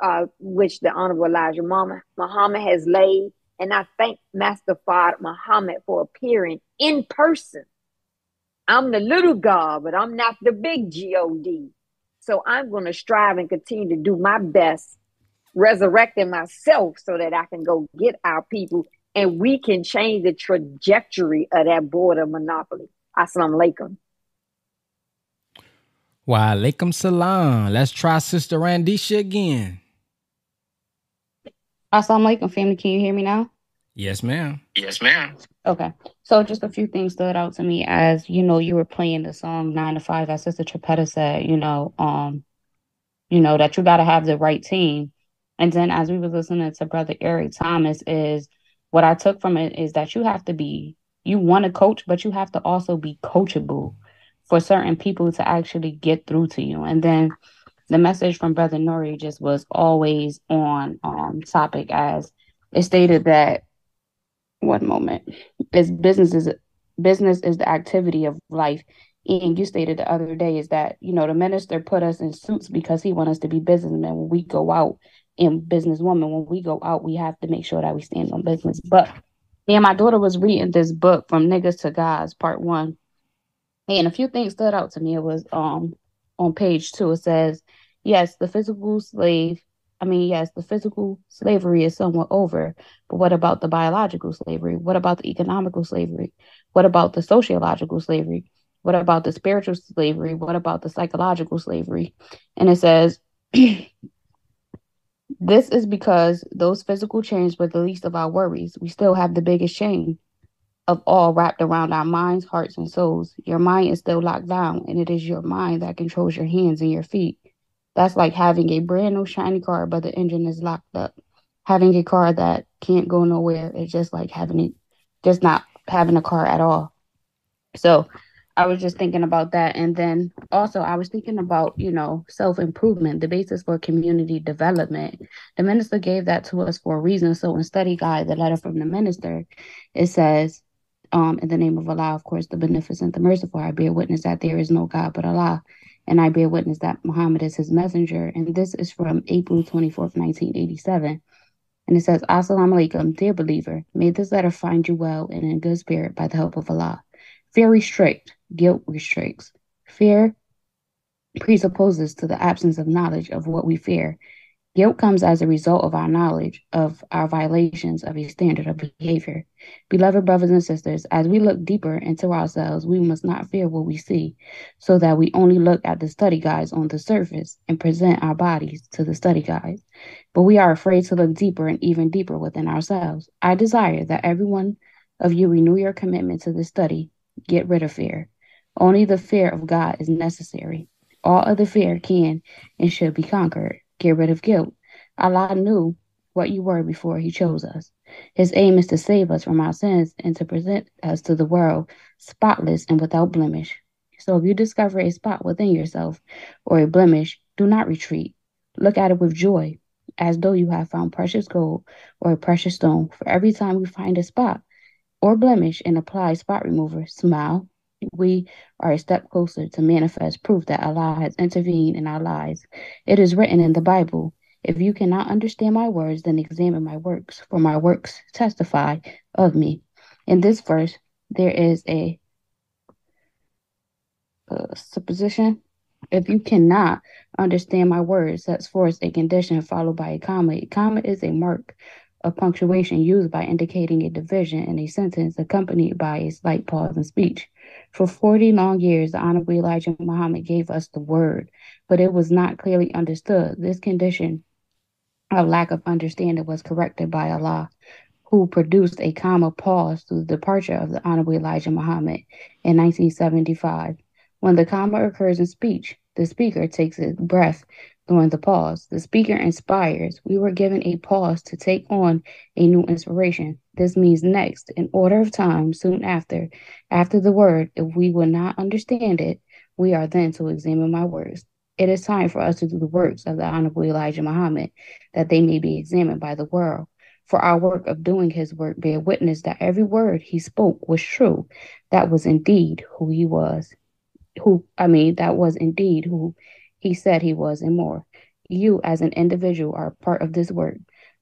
uh, which the Honorable Elijah Muhammad has laid. And I thank Master Fard Muhammad for appearing in person. I'm the little God, but I'm not the big God. So I'm going to strive and continue to do my best, resurrecting myself so that I can go get our people and we can change the trajectory of that border monopoly. Assalamu alaikum. Wa alaikum salam. Let's try Sister Randisha again. Assalamu alaikum, family. Can you hear me now? Yes, ma'am. Yes, ma'am. Okay. So just a few things stood out to me as, you know, you were playing the song nine to five, as Sister Tripetta said, you know, um, you know, that you gotta have the right team. And then as we was listening to Brother Eric Thomas, is what I took from it is that you have to be you want to coach, but you have to also be coachable for certain people to actually get through to you. And then the message from Brother Nuri just was always on um topic as it stated that one moment is business is business is the activity of life. And you stated the other day is that, you know, the minister put us in suits because he wants us to be businessmen when we go out and businesswoman. When we go out, we have to make sure that we stand on business. But yeah, my daughter was reading this book from Niggas to Gods, part one. And a few things stood out to me. It was um on page two, it says yes, the physical slave, I mean, yes, the physical slavery is somewhat over, but what about the biological slavery? What about the economical slavery? What about the sociological slavery? What about the spiritual slavery? What about the psychological slavery? And it says, (clears throat) this is because those physical chains were the least of our worries. We still have the biggest chain of all wrapped around our minds, hearts, and souls. Your mind is still locked down, and it is your mind that controls your hands and your feet. That's like having a brand new shiny car, but the engine is locked up. Having a car that can't go nowhere is just like having it, just not having a car at all. So I was just thinking about that. And then also, I was thinking about, you know, self improvement, the basis for community development. The minister gave that to us for a reason. So in study guide, the letter from the minister, it says, um, in the name of Allah, of course, the beneficent, the merciful, I bear witness that there is no God but Allah and I bear witness that Muhammad is his messenger. And this is from April 24th, 1987. And it says, Assalamu alaikum, dear believer. May this letter find you well and in good spirit by the help of Allah. Fear restricts, guilt restricts. Fear presupposes to the absence of knowledge of what we fear. Guilt comes as a result of our knowledge of our violations of a standard of behavior. Beloved brothers and sisters, as we look deeper into ourselves, we must not fear what we see, so that we only look at the study guides on the surface and present our bodies to the study guides. But we are afraid to look deeper and even deeper within ourselves. I desire that every one of you renew your commitment to this study. Get rid of fear. Only the fear of God is necessary. All other fear can and should be conquered. Get rid of guilt. Allah knew what you were before He chose us. His aim is to save us from our sins and to present us to the world spotless and without blemish. So if you discover a spot within yourself or a blemish, do not retreat. Look at it with joy, as though you have found precious gold or a precious stone. For every time we find a spot or blemish and apply spot remover, smile. We are a step closer to manifest proof that Allah has intervened in our lives. It is written in the Bible if you cannot understand my words, then examine my works, for my works testify of me. In this verse, there is a, a supposition. If you cannot understand my words, that's forth a condition followed by a comma. A comma is a mark of punctuation used by indicating a division in a sentence accompanied by a slight pause in speech. For 40 long years, the Honorable Elijah Muhammad gave us the word, but it was not clearly understood. This condition of lack of understanding was corrected by Allah, who produced a comma pause through the departure of the Honorable Elijah Muhammad in 1975. When the comma occurs in speech, the speaker takes a breath during the pause. The speaker inspires. We were given a pause to take on a new inspiration. This means next, in order of time, soon after, after the word, if we will not understand it, we are then to examine my words. It is time for us to do the works of the Honorable Elijah Muhammad, that they may be examined by the world. For our work of doing his work bear witness that every word he spoke was true. That was indeed who he was. Who, I mean, that was indeed who he said he was and more. You, as an individual, are part of this work.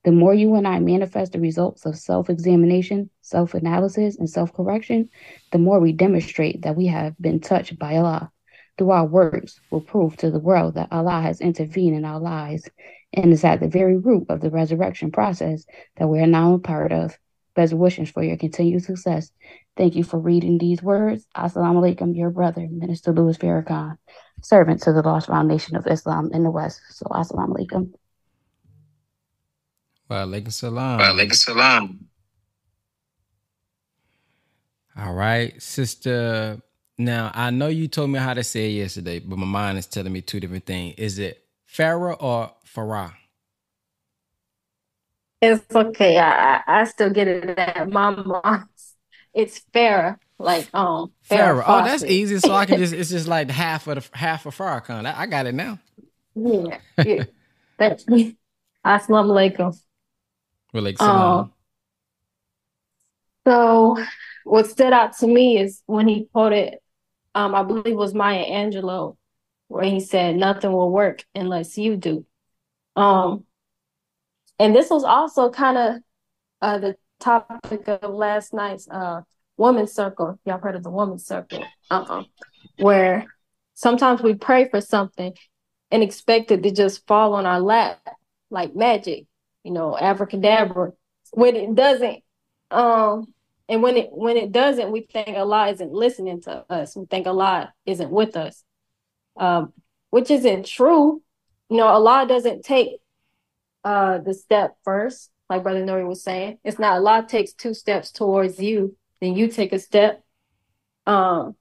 The more you and I manifest the results of self examination, self analysis, and self correction, the more we demonstrate that we have been touched by Allah through our works we'll prove to the world that Allah has intervened in our lives and is at the very root of the resurrection process that we are now a part of. Best wishes for your continued success. Thank you for reading these words. Assalamu alaikum, your brother, Minister Louis Farrakhan, servant to the Lost-Found Nation of Islam in the West. So, assalamu alaikum. Wa alaikum salam. Wa alaikum salam. All right, sister now I know you told me how to say it yesterday, but my mind is telling me two different things. Is it Farah or Farah? It's okay. I, I I still get it at my mom's. It's Farah, like um. Farrah Oh, that's easy. So I can just it's just like half of the half of Farrakhan. I, I got it now. Yeah, yeah. (laughs) That's me. Assalamu alaikum. Like Um, so what stood out to me is when he quoted, um, I believe it was Maya Angelou, where he said, "Nothing will work unless you do." Um, and this was also kind of uh the topic of last night's uh women's circle. Y'all heard of the woman's circle? Uh-uh. Where sometimes we pray for something and expect it to just fall on our lap like magic, you know, abracadabra. When it doesn't, um, and when it when it doesn't, we think Allah isn't listening to us. We think Allah isn't with us, um, which isn't true. You know, Allah doesn't take uh the step first, like Brother Nuri was saying. It's not Allah takes two steps towards you, then you take a step. Um,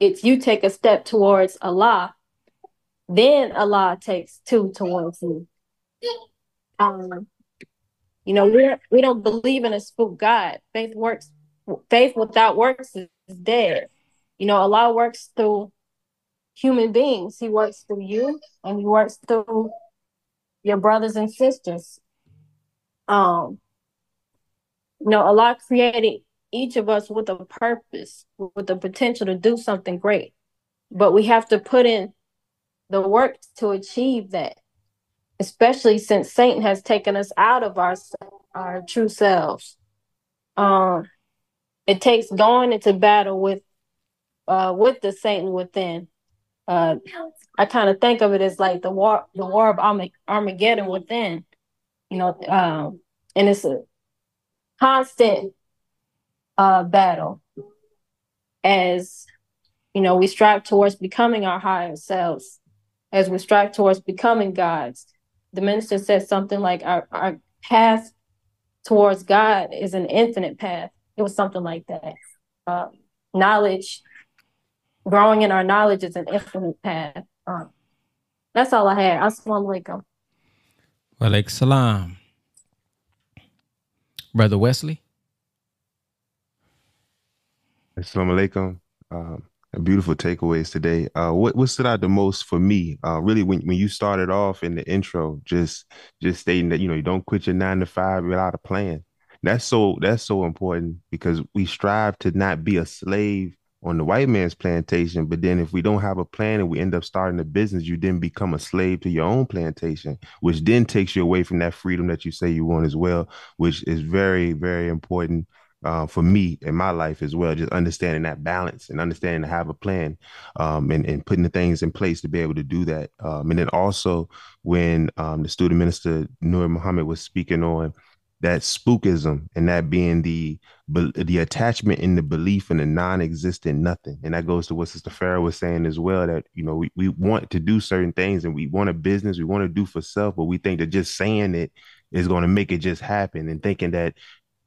it's you take a step towards Allah, then Allah takes two towards you. Um, you know, we we don't believe in a spook God. Faith works. Faith without works is dead. You know, Allah works through human beings. He works through you, and He works through your brothers and sisters. Um, you know, Allah created each of us with a purpose, with the potential to do something great, but we have to put in the work to achieve that especially since Satan has taken us out of ourselves our true selves. Um, it takes going into battle with uh with the Satan within. Uh, I kind of think of it as like the war, the war of Armageddon within. You know, um, and it's a constant uh battle as you know we strive towards becoming our higher selves as we strive towards becoming gods the minister said something like our, our path towards God is an infinite path. It was something like that. Uh, knowledge, growing in our knowledge is an infinite path. Um, that's all I had. Assalamu alaikum. Walaikum salam. Brother Wesley. Assalamu alaikum. Um, beautiful takeaways today. Uh, what what stood out the most for me, uh, really when when you started off in the intro, just just stating that you know you don't quit your nine to five without a plan. That's so that's so important because we strive to not be a slave on the white man's plantation. But then if we don't have a plan and we end up starting a business, you then become a slave to your own plantation, which then takes you away from that freedom that you say you want as well, which is very very important uh, for me in my life as well. Just understanding that balance and understanding to have a plan um, and, and putting the things in place to be able to do that. Um, and then also when um, the student minister Nuri Muhammad was speaking on that spookism and that being the the attachment in the belief in the non-existent nothing and that goes to what sister farah was saying as well that you know we, we want to do certain things and we want a business we want to do for self but we think that just saying it is going to make it just happen and thinking that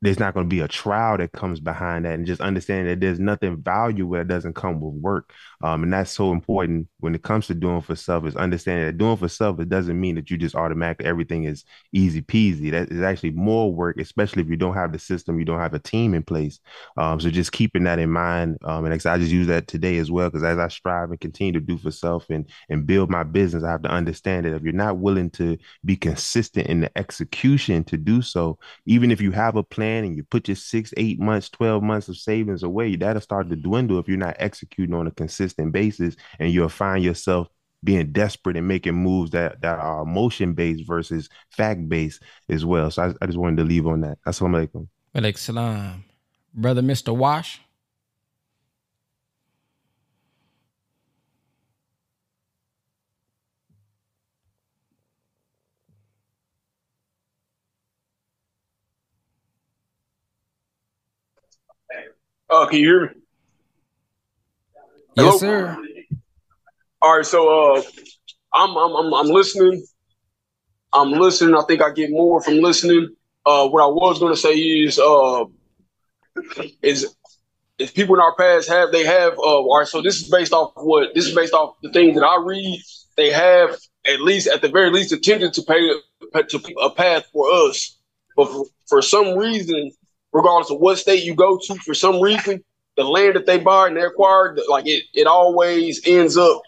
there's not going to be a trial that comes behind that and just understanding that there's nothing valuable that doesn't come with work um, and that's so important when it comes to doing for self is understanding that doing for self it doesn't mean that you just automatically everything is easy peasy. That is actually more work especially if you don't have the system you don't have a team in place. Um, so just keeping that in mind. Um, and i just use that today as well because as i strive and continue to do for self and and build my business i have to understand that if you're not willing to be consistent in the execution to do so even if you have a plan and you put your six, eight months, 12 months of savings away, that'll start to dwindle if you're not executing on a consistent basis and you'll find yourself being desperate and making moves that, that are emotion based versus fact based as well. So I, I, just wanted to leave on that. Assalamu alaikum. Alaikum salam. Brother Mr. Wash. Uh, can you hear me? Hello? Yes, sir. All right, so uh, I'm, I'm I'm I'm listening. I'm listening. I think I get more from listening. Uh, what I was going to say is uh, is is people in our past have they have uh, all right. So this is based off what this is based off the things that I read. They have at least at the very least attempted to pay to a path for us, but for, for some reason regardless of what state you go to, for some reason, the land that they buy and they acquire, like it, it always ends up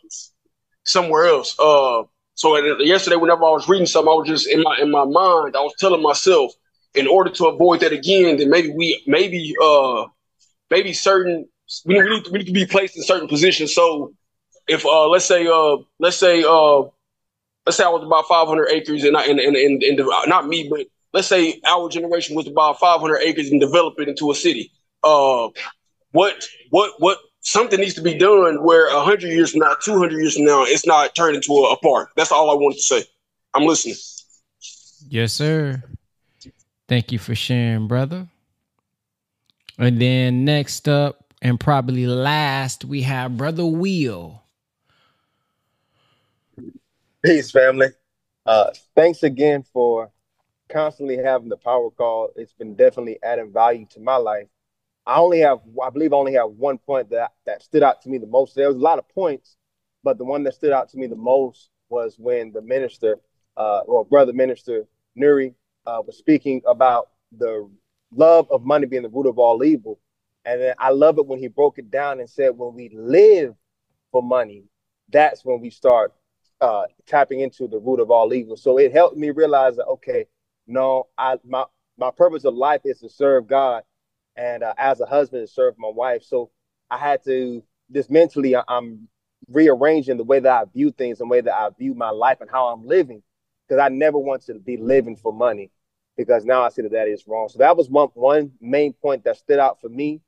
somewhere else. Uh, so yesterday, whenever I was reading something, I was just in my in my mind, I was telling myself, in order to avoid that again, then maybe we maybe uh maybe certain we need, we need to be placed in certain positions. So if uh let's say uh let's say uh let's say I was about 500 acres and I, and, and, and, and not me, but let's say our generation was about 500 acres and develop it into a city. Uh, what what what something needs to be done where 100 years from now, 200 years from now, it's not turned into a, a park. That's all I wanted to say. I'm listening. Yes, sir. Thank you for sharing, brother. And then next up, and probably last, we have Brother Wheel. Peace, family. Uh, thanks again for constantly having the power call, it's been definitely adding value to my life. I only have, I believe, I only have one point that that stood out to me the most. There was a lot of points, but the one that stood out to me the most was when the minister, uh, or brother minister Nuri, uh, was speaking about the love of money being the root of all evil. And then I love it when he broke it down and said, when we live for money, that's when we start uh, tapping into the root of all evil. So it helped me realize that okay, no, I my my purpose of life is to serve God, and uh, as a husband, to serve my wife. So I had to just mentally, I, I'm rearranging the way that I view things, the way that I view my life, and how I'm living, because I never want to be living for money. because now I see that that is wrong. So that was one one main point that stood out for me.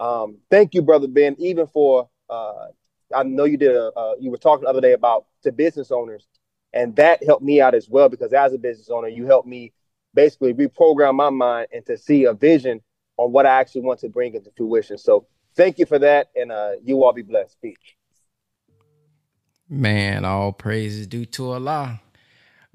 Um, thank you, brother Ben, even for uh, I know you did a uh, you were talking the other day about to business owners, and that helped me out as well because as a business owner, you helped me basically reprogram my mind and to see a vision on what I actually want to bring into fruition. So thank you for that, and uh, you all be blessed. Peace. Man, all praises due to Allah.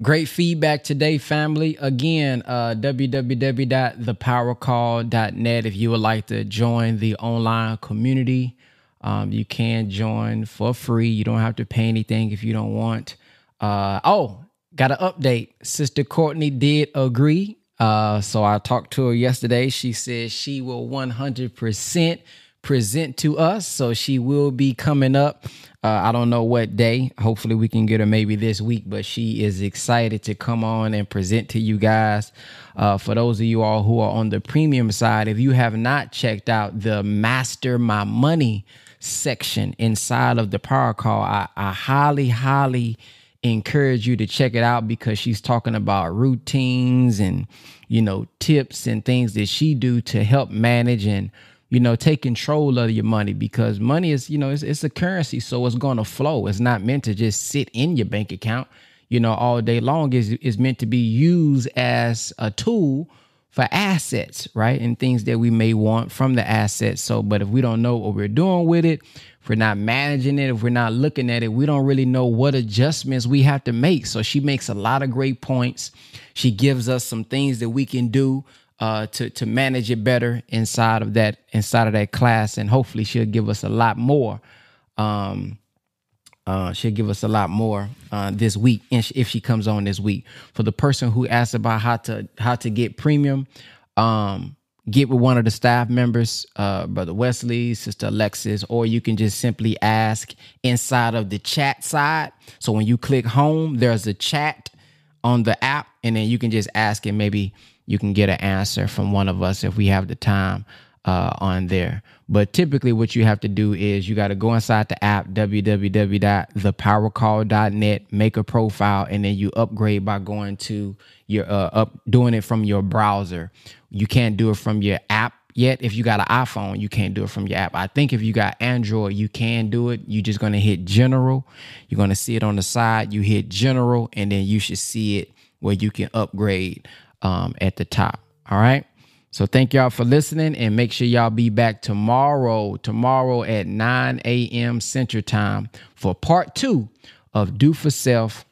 Great feedback today, family. Again, uh, www.thepowercall.net. If you would like to join the online community, um, you can join for free. You don't have to pay anything if you don't want. Uh, oh, got an update. Sister Courtney did agree. Uh, so I talked to her yesterday. She said she will 100% present to us. So she will be coming up. Uh, I don't know what day. Hopefully, we can get her maybe this week, but she is excited to come on and present to you guys. Uh, for those of you all who are on the premium side, if you have not checked out the Master My Money section inside of the Power Call, I, I highly, highly encourage you to check it out because she's talking about routines and you know tips and things that she do to help manage and you know take control of your money because money is you know it's, it's a currency so it's going to flow. It's not meant to just sit in your bank account. You know all day long is is meant to be used as a tool for assets right? And things that we may want from the assets. So but if we don't know what we're doing with it if we're not managing it if we're not looking at it we don't really know what adjustments we have to make. So she makes a lot of great points. She gives us some things that we can do uh, to to manage it better inside of that inside of that class, and hopefully she'll give us a lot more. Um, uh, she'll give us a lot more uh, this week if she comes on this week. For the person who asked about how to how to get premium, um, get with one of the staff members, uh, Brother Wesley, Sister Alexis, or you can just simply ask inside of the chat side. So when you click home, there's a chat on the app, and then you can just ask and maybe you can get an answer from one of us if we have the time uh, on there. But typically, what you have to do is you got to go inside the app, www.thepowercall.net, make a profile, and then you upgrade by going to your uh, up doing it from your browser. You can't do it from your app yet. If you got an iPhone, you can't do it from your app. I think if you got Android, you can do it. You're just gonna hit general. You're gonna see it on the side. You hit general, and then you should see it where you can upgrade um, at the top. All right. So thank y'all for listening and make sure y'all be back tomorrow, tomorrow at 9 a.m. Central Time for part two of Do for Self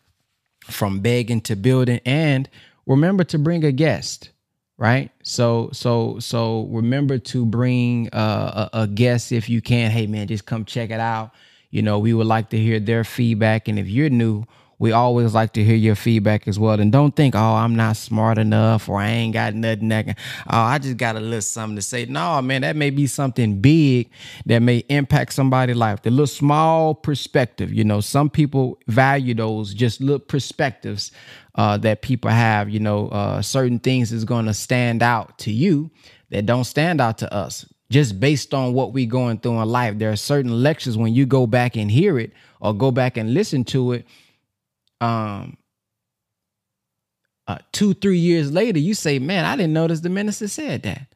from begging to building. And remember to bring a guest, right? So, so, so remember to bring uh, a, a guest if you can. Hey, man, just come check it out. You know, we would like to hear their feedback. And if you're new, we always like to hear your feedback as well. And don't think, oh, I'm not smart enough or I ain't got nothing that can, oh, I just got a little something to say. No, man, that may be something big that may impact somebody's life. The little small perspective, you know, some people value those just little perspectives uh, that people have. You know, uh, certain things is going to stand out to you that don't stand out to us just based on what we going through in life. There are certain lectures when you go back and hear it or go back and listen to it um uh, two, three years later, you say, Man, I didn't notice the minister said that.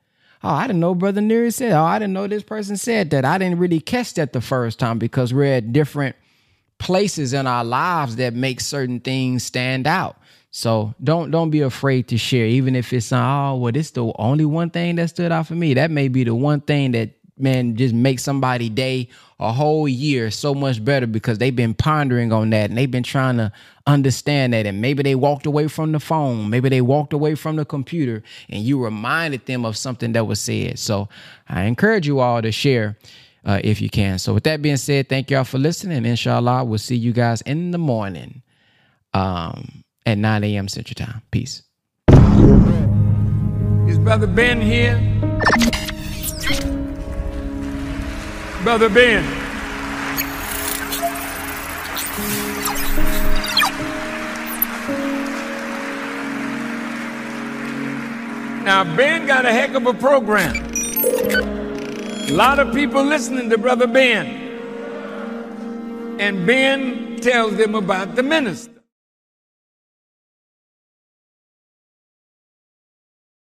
Oh, I didn't know Brother Nuri said. Oh, I didn't know this person said that. I didn't really catch that the first time because we're at different places in our lives that make certain things stand out. So don't don't be afraid to share, even if it's oh well, this the only one thing that stood out for me. That may be the one thing that man just makes somebody day a whole year so much better because they've been pondering on that and they've been trying to understand that. And maybe they walked away from the phone. Maybe they walked away from the computer and you reminded them of something that was said. So i encourage you all to share uh, if you can. So with that being said thank y'all for listening. Inshallah we'll see you guys in the morning um, at 9 a.m central time. Peace. Is brother ben here Brother Ben. Now, Ben got a heck of a program. A lot of people listening to Brother Ben. And Ben tells them about the minister.